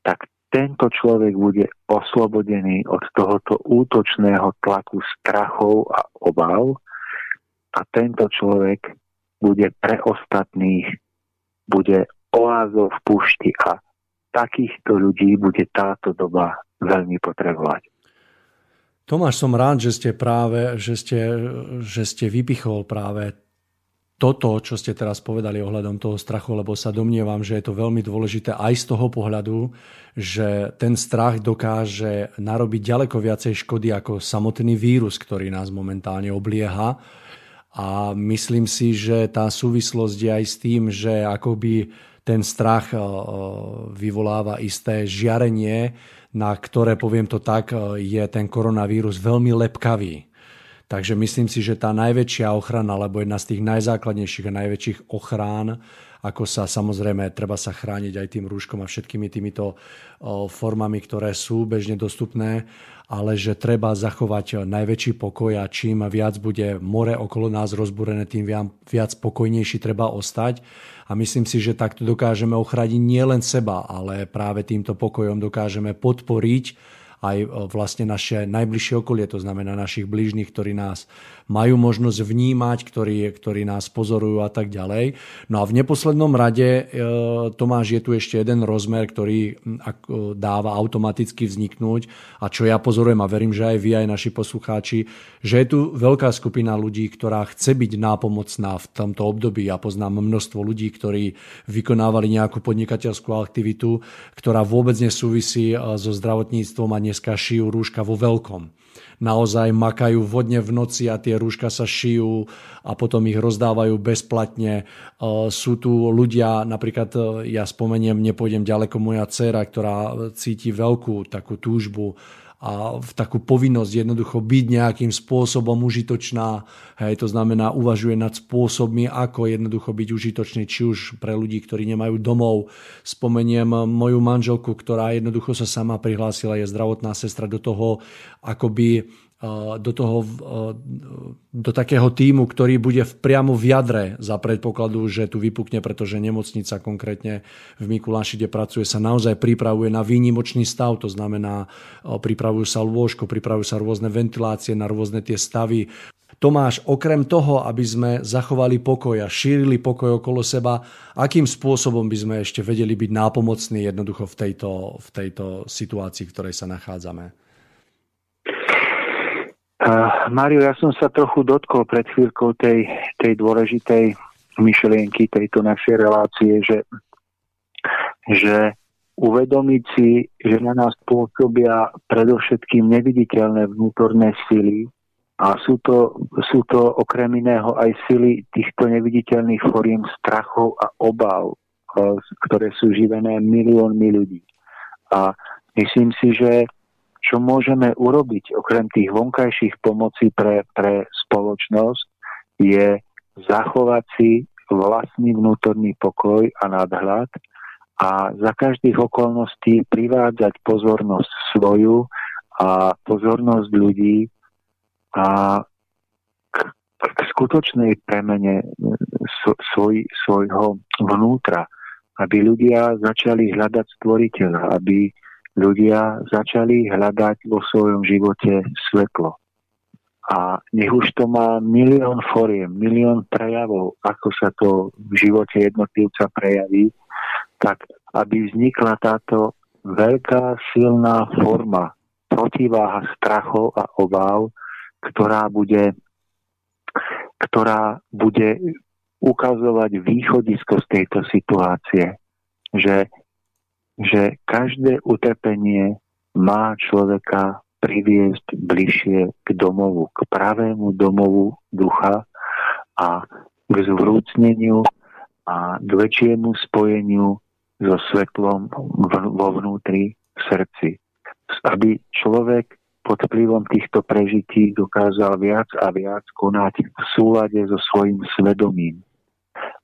tak tento človek bude oslobodený od tohoto útočného tlaku strachov a obav a tento človek bude pre ostatných, bude oázov v púšti a takýchto ľudí bude táto doba veľmi potrebovať. Tomáš, som rád, že ste práve, že ste, že ste vypichol práve toto, čo ste teraz povedali ohľadom toho strachu, lebo sa domnievam, že je to veľmi dôležité aj z toho pohľadu, že ten strach dokáže narobiť ďaleko viacej škody ako samotný vírus, ktorý nás momentálne oblieha. A myslím si, že tá súvislosť je aj s tým, že akoby ten strach eh, vyvoláva isté žiarenie, na ktoré, poviem to tak, e, je ten koronavírus veľmi lepkavý. Takže myslím si, že tá najväčšia ochrana, alebo jedna z tých najzákladnejších a najväčších ochrán, ako sa samozrejme treba sa chrániť aj tým rúškom a všetkými týmito e, formami, ktoré sú bežne dostupné, ale že treba zachovať najväčší pokoj a čím viac bude more okolo nás rozbúrené, tým viac pokojnejší treba ostať. A myslím si, že takto dokážeme ochrániť nielen seba, ale práve týmto pokojom dokážeme podporiť aj e, vlastne naše najbližšie okolie, to znamená našich blížnych, ktorí nás majú možnosť vnímať, ktorí, ktorí nás pozorujú a tak ďalej. No a v neposlednom rade, e, Tomáš, je tu ešte jeden rozmer, ktorý dáva automaticky vzniknúť a čo ja pozorujem a verím, že aj vy, aj naši poslucháči, že je tu veľká skupina ľudí, ktorá chce byť nápomocná v tomto období. Ja poznám množstvo ľudí, ktorí vykonávali nejakú podnikateľskú aktivitu, ktorá vôbec nesúvisí e, so zdravotníctvom a dneska šijú rúška vo veľkom. Naozaj makajú vodne v noci a tie rúška sa šijú a potom ich rozdávajú bezplatne. E, sú tu ľudia, napríklad e, ja spomeniem, nepôjdem ďaleko, moja dcera, ktorá cíti veľkú takú túžbu a v takú povinnosť jednoducho byť nejakým spôsobom užitočná. Hej, to znamená, uvažuje nad spôsobmi, ako jednoducho byť užitočný, či už pre ľudí, ktorí nemajú domov. Spomeniem moju manželku, ktorá jednoducho sa sama prihlásila, je zdravotná sestra do toho, akoby do, toho, do takého týmu, ktorý bude priamo v jadre za predpokladu, že tu vypukne, pretože nemocnica konkrétne v Mikuláši, kde pracuje, sa naozaj pripravuje na výnimočný stav, to znamená, pripravujú sa lôžko, pripravujú sa rôzne ventilácie na rôzne tie stavy. Tomáš, okrem toho, aby sme zachovali pokoj a šírili pokoj okolo seba, akým spôsobom by sme ešte vedeli byť nápomocní jednoducho v tejto, v tejto situácii, v ktorej sa nachádzame? Uh, Mario, ja som sa trochu dotkol pred chvíľkou tej, tej dôležitej myšlienky tejto našej relácie, že, že uvedomiť si, že na nás pôsobia predovšetkým neviditeľné vnútorné sily a sú to, sú to okrem iného aj sily týchto neviditeľných foriem strachov a obav, ktoré sú živené miliónmi ľudí. A myslím si, že čo môžeme urobiť okrem tých vonkajších pomocí pre, pre spoločnosť, je zachovať si vlastný vnútorný pokoj a nadhľad a za každých okolností privádzať pozornosť svoju a pozornosť ľudí a k, k skutočnej premene svoj, svojho vnútra, aby ľudia začali hľadať stvoriteľa, aby ľudia začali hľadať vo svojom živote svetlo. A nech už to má milión foriem, milión prejavov, ako sa to v živote jednotlivca prejaví, tak aby vznikla táto veľká silná forma protiváha strachov a obáv, ktorá bude ktorá bude ukazovať východisko z tejto situácie, že, že každé utrpenie má človeka priviesť bližšie k domovu, k pravému domovu ducha a k zvrúcneniu a k väčšiemu spojeniu so svetlom vo vnútri v srdci. Aby človek pod vplyvom týchto prežití dokázal viac a viac konať v súlade so svojím svedomím.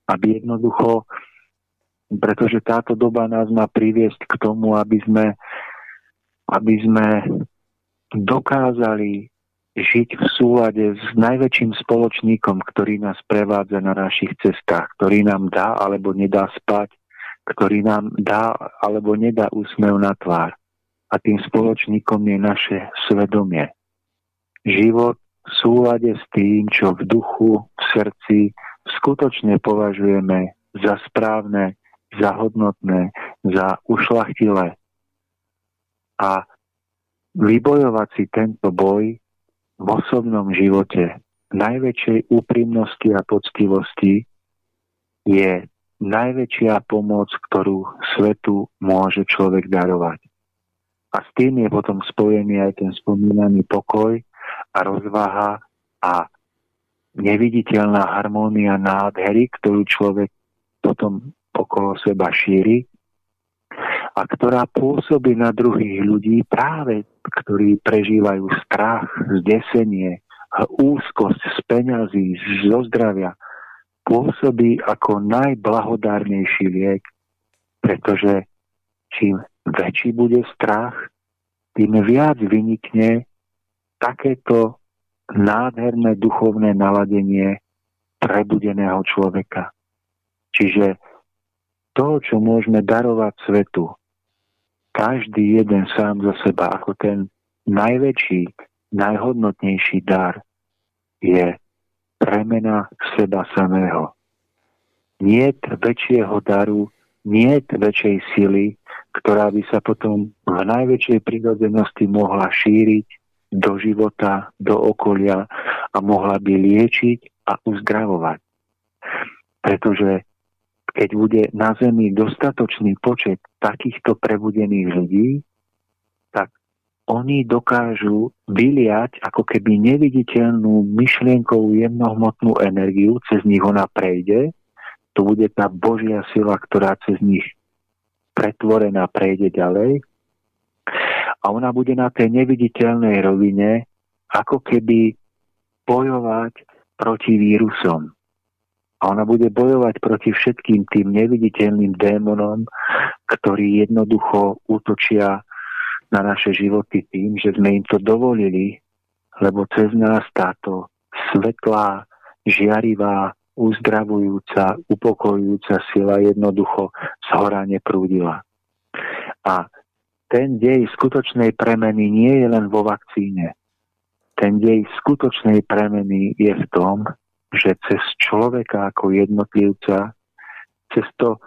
Aby jednoducho, pretože táto doba nás má priviesť k tomu, aby sme, aby sme dokázali žiť v súlade s najväčším spoločníkom, ktorý nás prevádza na našich cestách, ktorý nám dá alebo nedá spať, ktorý nám dá alebo nedá úsmev na tvár a tým spoločníkom je naše svedomie. Život v súlade s tým, čo v duchu, v srdci skutočne považujeme za správne, za hodnotné, za ušlachtilé. A vybojovať si tento boj v osobnom živote najväčšej úprimnosti a poctivosti je najväčšia pomoc, ktorú svetu môže človek darovať. A s tým je potom spojený aj ten spomínaný pokoj a rozvaha a neviditeľná harmónia nádhery, ktorú človek potom okolo seba šíri a ktorá pôsobí na druhých ľudí práve, ktorí prežívajú strach, zdesenie, úzkosť z peňazí, zo zdravia, pôsobí ako najblahodárnejší liek, pretože čím väčší bude strach, tým viac vynikne takéto nádherné duchovné naladenie prebudeného človeka. Čiže to, čo môžeme darovať svetu, každý jeden sám za seba ako ten najväčší, najhodnotnejší dar je premena seba samého. Nie väčšieho daru, nie väčšej sily, ktorá by sa potom v najväčšej prírodzenosti mohla šíriť do života, do okolia a mohla by liečiť a uzdravovať. Pretože keď bude na Zemi dostatočný počet takýchto prebudených ľudí, tak oni dokážu vyliať ako keby neviditeľnú myšlienkovú jemnohmotnú energiu, cez nich ona prejde, to bude tá Božia sila, ktorá cez nich pretvorená prejde ďalej a ona bude na tej neviditeľnej rovine ako keby bojovať proti vírusom. A ona bude bojovať proti všetkým tým neviditeľným démonom, ktorí jednoducho útočia na naše životy tým, že sme im to dovolili, lebo cez nás táto svetlá, žiarivá, uzdravujúca, upokojujúca sila jednoducho z hora neprúdila. A ten dej skutočnej premeny nie je len vo vakcíne. Ten dej skutočnej premeny je v tom, že cez človeka ako jednotlivca, cez, to,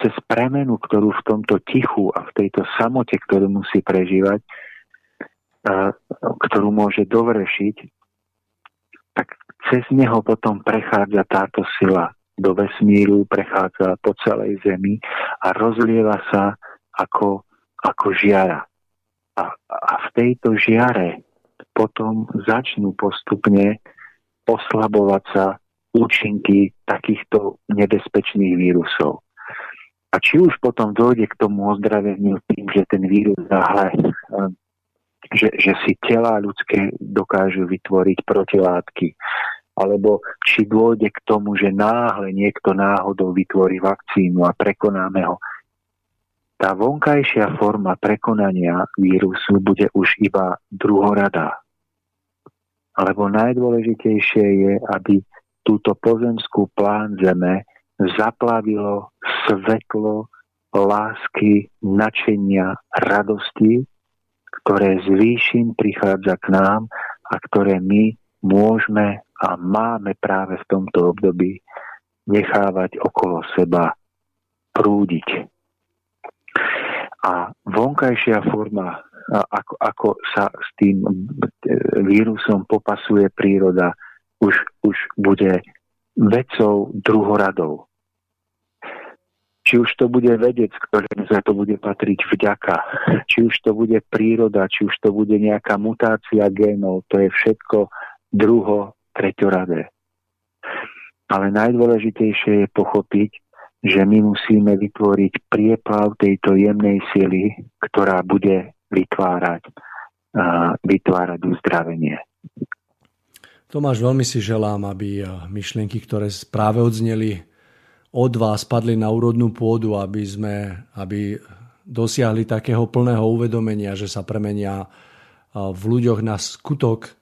cez premenu, ktorú v tomto tichu a v tejto samote, ktorú musí prežívať, ktorú môže dovršiť, tak cez neho potom prechádza táto sila do vesmíru, prechádza po celej Zemi a rozlieva sa ako, ako žiara. A, a v tejto žiare potom začnú postupne oslabovať sa účinky takýchto nebezpečných vírusov. A či už potom dojde k tomu ozdraveniu tým, že ten vírus náhle že, že si tela ľudské dokážu vytvoriť protilátky. Alebo či dôjde k tomu, že náhle niekto náhodou vytvorí vakcínu a prekonáme ho. Tá vonkajšia forma prekonania vírusu bude už iba druhoradá. Alebo najdôležitejšie je, aby túto pozemskú plán Zeme zaplavilo svetlo lásky, načenia, radosti, ktoré zvýšim prichádza k nám a ktoré my môžeme a máme práve v tomto období nechávať okolo seba prúdiť. A vonkajšia forma, ako, ako sa s tým vírusom popasuje príroda, už už bude vecou druhoradou. Či už to bude vedec, ktorému za to bude patriť vďaka, či už to bude príroda, či už to bude nejaká mutácia génov, to je všetko druho, treťoradé. Ale najdôležitejšie je pochopiť, že my musíme vytvoriť prieplav tejto jemnej sily, ktorá bude vytvárať, vytvárať uzdravenie. Tomáš, veľmi si želám, aby myšlienky, ktoré práve odzneli od vás, padli na úrodnú pôdu, aby sme aby dosiahli takého plného uvedomenia, že sa premenia v ľuďoch na skutok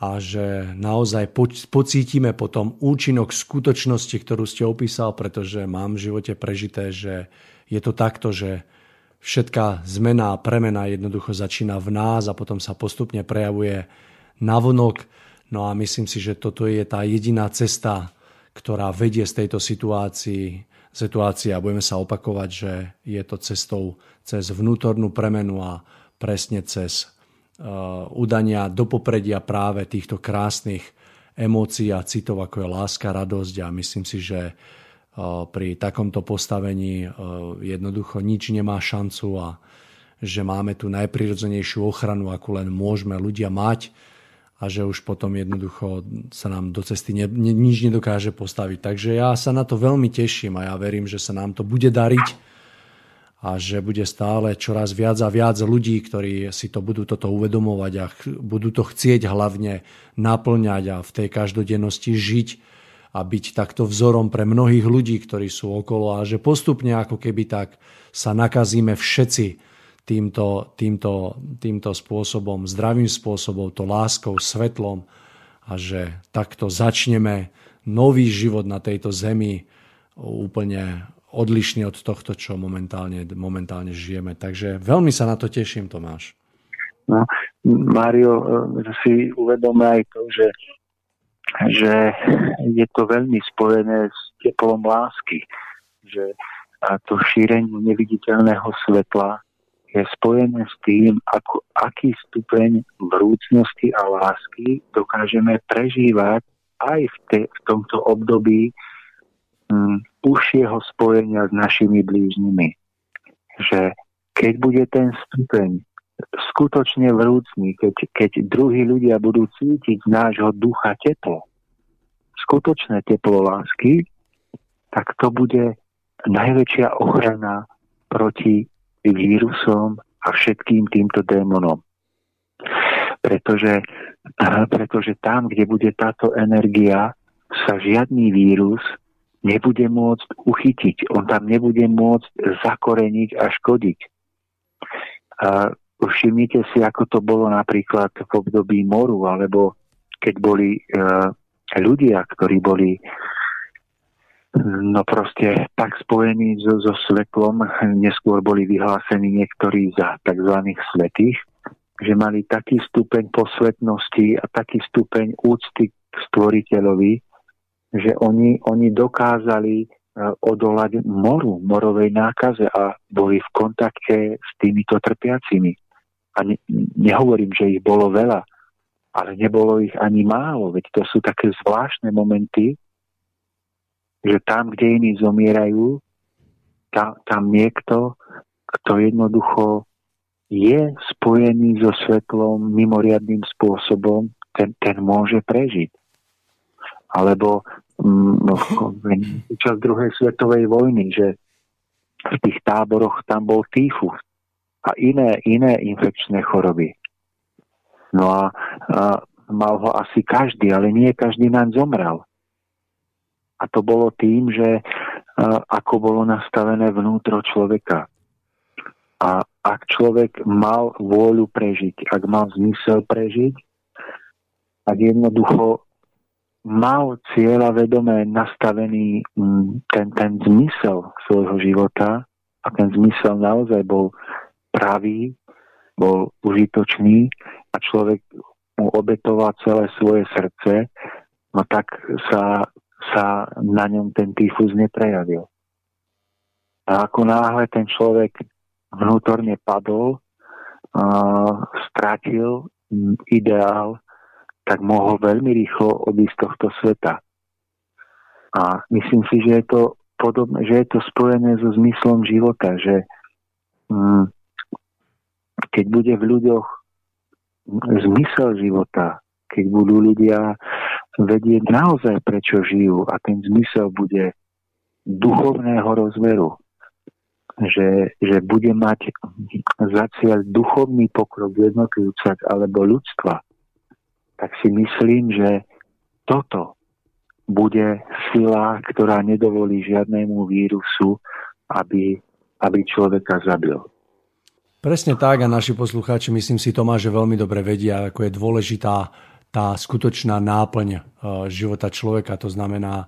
a že naozaj pocítime potom účinok skutočnosti, ktorú ste opísal, pretože mám v živote prežité, že je to takto, že všetká zmena a premena jednoducho začína v nás a potom sa postupne prejavuje navonok No a myslím si, že toto je tá jediná cesta, ktorá vedie z tejto situácii, situácie a budeme sa opakovať, že je to cestou cez vnútornú premenu a presne cez udania do popredia práve týchto krásnych emócií a citov, ako je láska, radosť a myslím si, že uh, pri takomto postavení uh, jednoducho nič nemá šancu a že máme tu najprirodzenejšiu ochranu, akú len môžeme ľudia mať a že už potom jednoducho sa nám do cesty ne, ne, nič nedokáže postaviť. Takže ja sa na to veľmi teším a ja verím, že sa nám to bude dariť a že bude stále čoraz viac a viac ľudí, ktorí si to budú toto uvedomovať a budú to chcieť hlavne naplňať a v tej každodennosti žiť a byť takto vzorom pre mnohých ľudí, ktorí sú okolo. A že postupne ako keby tak sa nakazíme všetci týmto, týmto, týmto spôsobom, zdravým spôsobom, to láskou, svetlom a že takto začneme nový život na tejto zemi úplne odlišný od tohto, čo momentálne, momentálne žijeme. Takže veľmi sa na to teším, Tomáš. No, Mário, e, si uvedome aj to, že, že je to veľmi spojené s teplom lásky, že a to šírenie neviditeľného svetla je spojené s tým, ako, aký stupeň vrúcnosti a lásky dokážeme prežívať aj v, te, v tomto období užšieho spojenia s našimi blížnymi. Že keď bude ten stupeň skutočne vrúcný, keď, keď druhí ľudia budú cítiť z nášho ducha teplo, skutočné teplo lásky, tak to bude najväčšia ochrana proti vírusom a všetkým týmto démonom. Pretože, pretože tam, kde bude táto energia, sa žiadny vírus nebude môcť uchytiť. On tam nebude môcť zakoreniť a škodiť. A všimnite si, ako to bolo napríklad v období moru, alebo keď boli uh, ľudia, ktorí boli no proste tak spojení so, so svetlom, neskôr boli vyhlásení niektorí za tzv. svetých, že mali taký stupeň posvetnosti a taký stupeň úcty k stvoriteľovi, že oni, oni dokázali e, odolať moru, morovej nákaze a boli v kontakte s týmito trpiacimi. A ne, nehovorím, že ich bolo veľa, ale nebolo ich ani málo, veď to sú také zvláštne momenty, že tam, kde iní zomierajú, tam, tam niekto, kto jednoducho je spojený so svetlom mimoriadným spôsobom, ten, ten môže prežiť. Alebo mm, no, počas druhej svetovej vojny, že v tých táboroch tam bol týfus a iné, iné infekčné choroby. No a, a mal ho asi každý, ale nie každý nám zomrel. A to bolo tým, že ako bolo nastavené vnútro človeka. A ak človek mal vôľu prežiť, ak mal zmysel prežiť, ak jednoducho mal cieľa vedomé nastavený ten, ten zmysel svojho života a ten zmysel naozaj bol pravý, bol užitočný a človek mu obetoval celé svoje srdce, no tak sa sa na ňom ten tyfus neprejavil. A ako náhle ten človek vnútorne padol, uh, strátil ideál, tak mohol veľmi rýchlo odísť z tohto sveta. A myslím si, že je to podobné, že je to spojené so zmyslom života, že mm, keď bude v ľuďoch zmysel života, keď budú ľudia vedieť naozaj, prečo žijú a ten zmysel bude duchovného rozmeru, že, že bude mať za cieľ duchovný pokrok jednotlivca alebo ľudstva, tak si myslím, že toto bude sila, ktorá nedovolí žiadnemu vírusu, aby, aby človeka zabil. Presne tak a naši poslucháči, myslím si, Tomáš, že veľmi dobre vedia, ako je dôležitá tá skutočná náplň e, života človeka. To znamená e,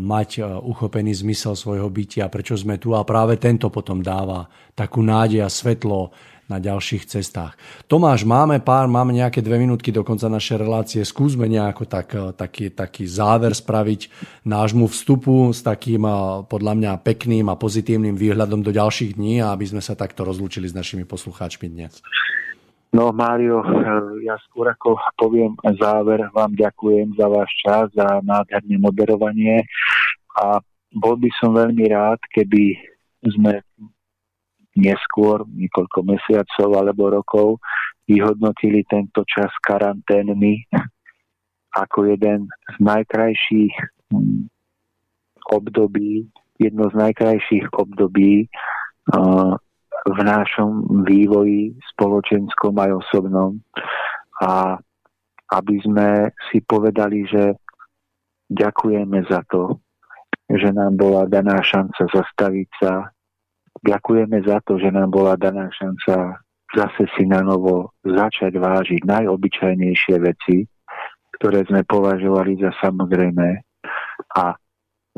mať e, uchopený zmysel svojho bytia, prečo sme tu a práve tento potom dáva takú nádej a svetlo na ďalších cestách. Tomáš, máme pár, máme nejaké dve minútky do konca našej relácie. Skúsme nejako tak, eh, taký, taký záver spraviť nášmu vstupu s takým eh, podľa mňa pekným a pozitívnym výhľadom do ďalších dní aby sme sa takto rozlúčili s našimi poslucháčmi dnes. No Mário, eh, ja skôr ako poviem záver, vám ďakujem za váš čas, za nádherné moderovanie a bol by som veľmi rád, keby sme neskôr, niekoľko mesiacov alebo rokov, vyhodnotili tento čas karanténny ako jeden z najkrajších hm, období, jedno z najkrajších období v našom vývoji spoločenskom aj osobnom. A aby sme si povedali, že ďakujeme za to, že nám bola daná šanca zastaviť sa, Ďakujeme za to, že nám bola daná šanca zase si na novo začať vážiť najobyčajnejšie veci, ktoré sme považovali za samozrejme a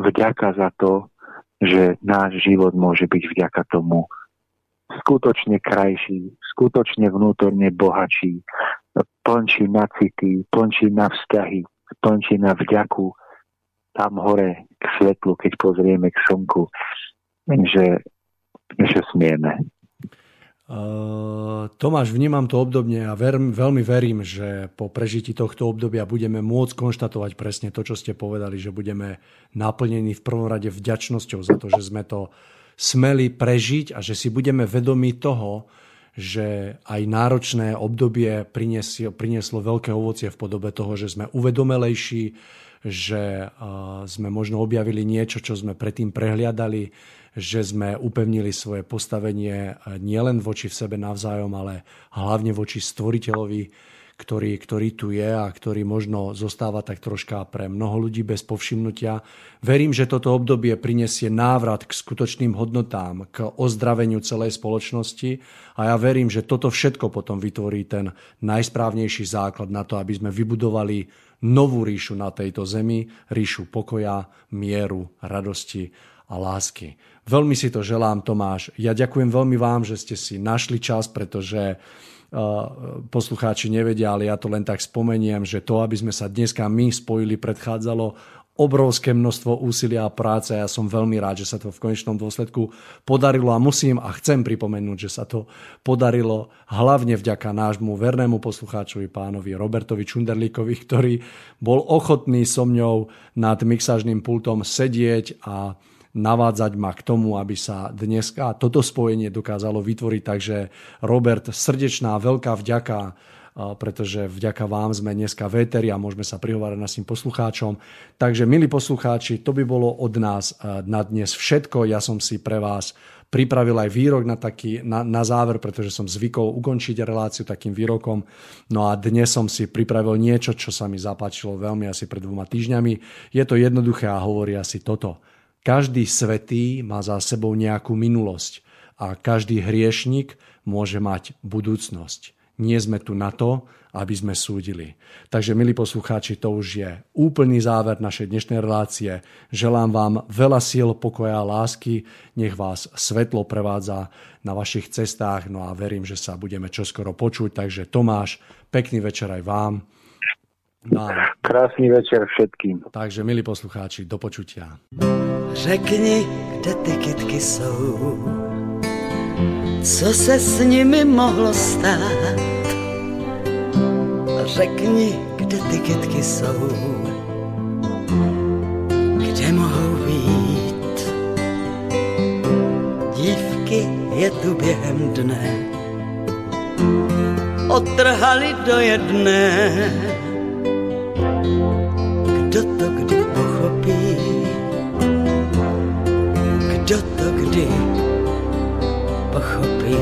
vďaka za to, že náš život môže byť vďaka tomu skutočne krajší, skutočne vnútorne bohačí, plnčí na city, plnčí na vzťahy, plnčí na vďaku tam hore k svetlu, keď pozrieme k slnku. Že že smieme. Uh, Tomáš, vnímam to obdobne a ver, veľmi verím, že po prežití tohto obdobia budeme môcť konštatovať presne to, čo ste povedali, že budeme naplnení v prvom rade vďačnosťou za to, že sme to smeli prežiť a že si budeme vedomi toho, že aj náročné obdobie prinieslo, prinieslo veľké ovocie v podobe toho, že sme uvedomelejší, že uh, sme možno objavili niečo, čo sme predtým prehliadali, že sme upevnili svoje postavenie nielen voči v sebe navzájom, ale hlavne voči stvoriteľovi, ktorý, ktorý tu je a ktorý možno zostáva tak troška pre mnoho ľudí bez povšimnutia. Verím, že toto obdobie prinesie návrat k skutočným hodnotám, k ozdraveniu celej spoločnosti a ja verím, že toto všetko potom vytvorí ten najsprávnejší základ na to, aby sme vybudovali novú ríšu na tejto zemi, ríšu pokoja, mieru, radosti a lásky. Veľmi si to želám, Tomáš. Ja ďakujem veľmi vám, že ste si našli čas, pretože uh, poslucháči nevedia, ale ja to len tak spomeniem, že to, aby sme sa dneska my spojili, predchádzalo obrovské množstvo úsilia a práce. Ja som veľmi rád, že sa to v konečnom dôsledku podarilo a musím a chcem pripomenúť, že sa to podarilo hlavne vďaka nášmu vernému poslucháčovi pánovi Robertovi Čunderlíkovi, ktorý bol ochotný so mňou nad mixážnym pultom sedieť a navádzať ma k tomu, aby sa dneska toto spojenie dokázalo vytvoriť. Takže Robert, srdečná, veľká vďaka pretože vďaka vám sme dneska véteri a môžeme sa prihovárať našim poslucháčom. Takže, milí poslucháči, to by bolo od nás na dnes všetko. Ja som si pre vás pripravil aj výrok na, taký, na, na záver, pretože som zvykol ukončiť reláciu takým výrokom. No a dnes som si pripravil niečo, čo sa mi zapáčilo veľmi asi pred dvoma týždňami. Je to jednoduché a hovorí asi toto. Každý svetý má za sebou nejakú minulosť a každý hriešnik môže mať budúcnosť. Nie sme tu na to, aby sme súdili. Takže, milí poslucháči, to už je úplný záver našej dnešnej relácie. Želám vám veľa síl, pokoja a lásky. Nech vás svetlo prevádza na vašich cestách. No a verím, že sa budeme čoskoro počuť. Takže Tomáš, pekný večer aj vám. No. Krásny večer všetkým. Takže, milí poslucháči, do počutia. Řekni, kde ty kytky jsou, co se s nimi mohlo stát. Řekni, kde kde ty kytky jsou, kde mohou být. Dívky je tu během dne, otrhali do jedné. Kdo to kdy pochopí, kdo to kdy pochopí.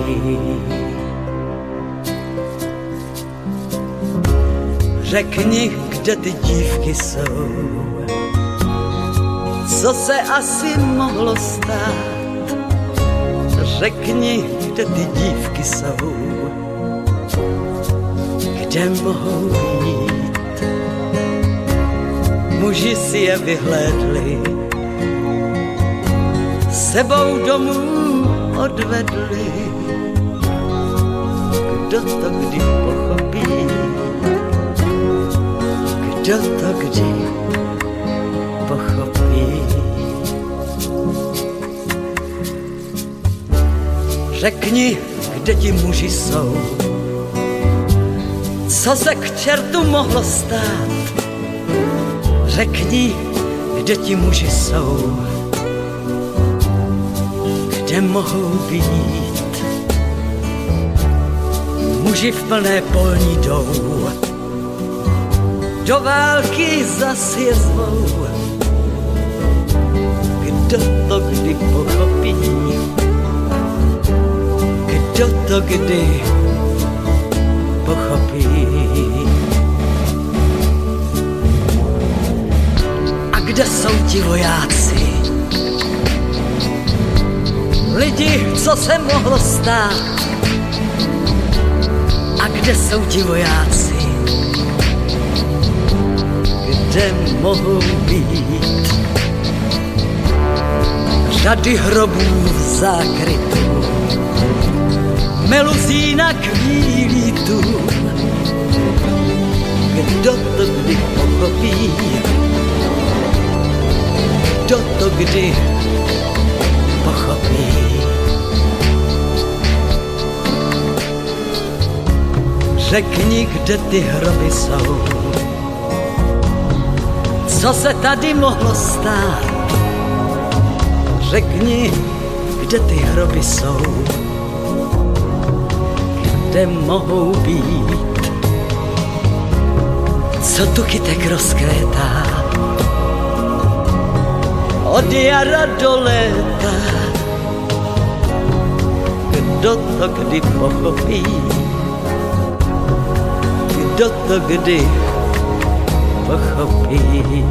Řekni, kde ty dívky jsou, co se asi mohlo stát. Řekni, kde ty dívky jsou, kde mohou být. Muži si je vyhlédli, sebou domů odvedli. Kdo to kdy pochopí? kdo to kdy pochopí. Řekni, kde ti muži jsou, co se k čertu mohlo stát. Řekni, kde ti muži jsou, kde mohou být. Muži v plné polní jdou, do války zas je zvou. Kdo to kdy pochopí? Kdo to kdy pochopí? Kde jsou ti vojáci? Lidi, co se mohlo stát? A kde jsou ti vojáci? kde mohou být. Řady hrobů v zákrytu, meluzína kvílí tu. Kdo to kdy pochopí, kdo to kdy pochopí. Řekni, kde ty hroby jsou, co se tady mohlo stát. Řekni, kde ty hroby jsou, kde mohou být. Co tu kytek rozkvétá, od jara do léta. Kdo to kdy pochopí, kdo to kdy pochopí.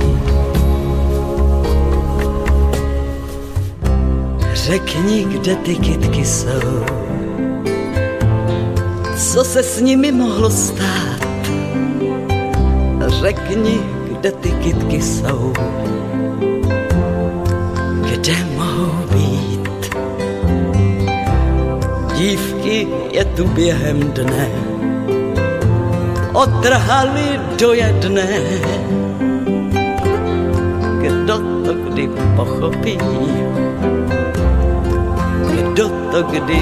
Řekni, kde ty kytky jsou, co se s nimi mohlo stát. Řekni, kde ty kytky jsou, Dívky je tu během dne, otrhali do jedné. Kdo to kdy pochopí, kdo to kdy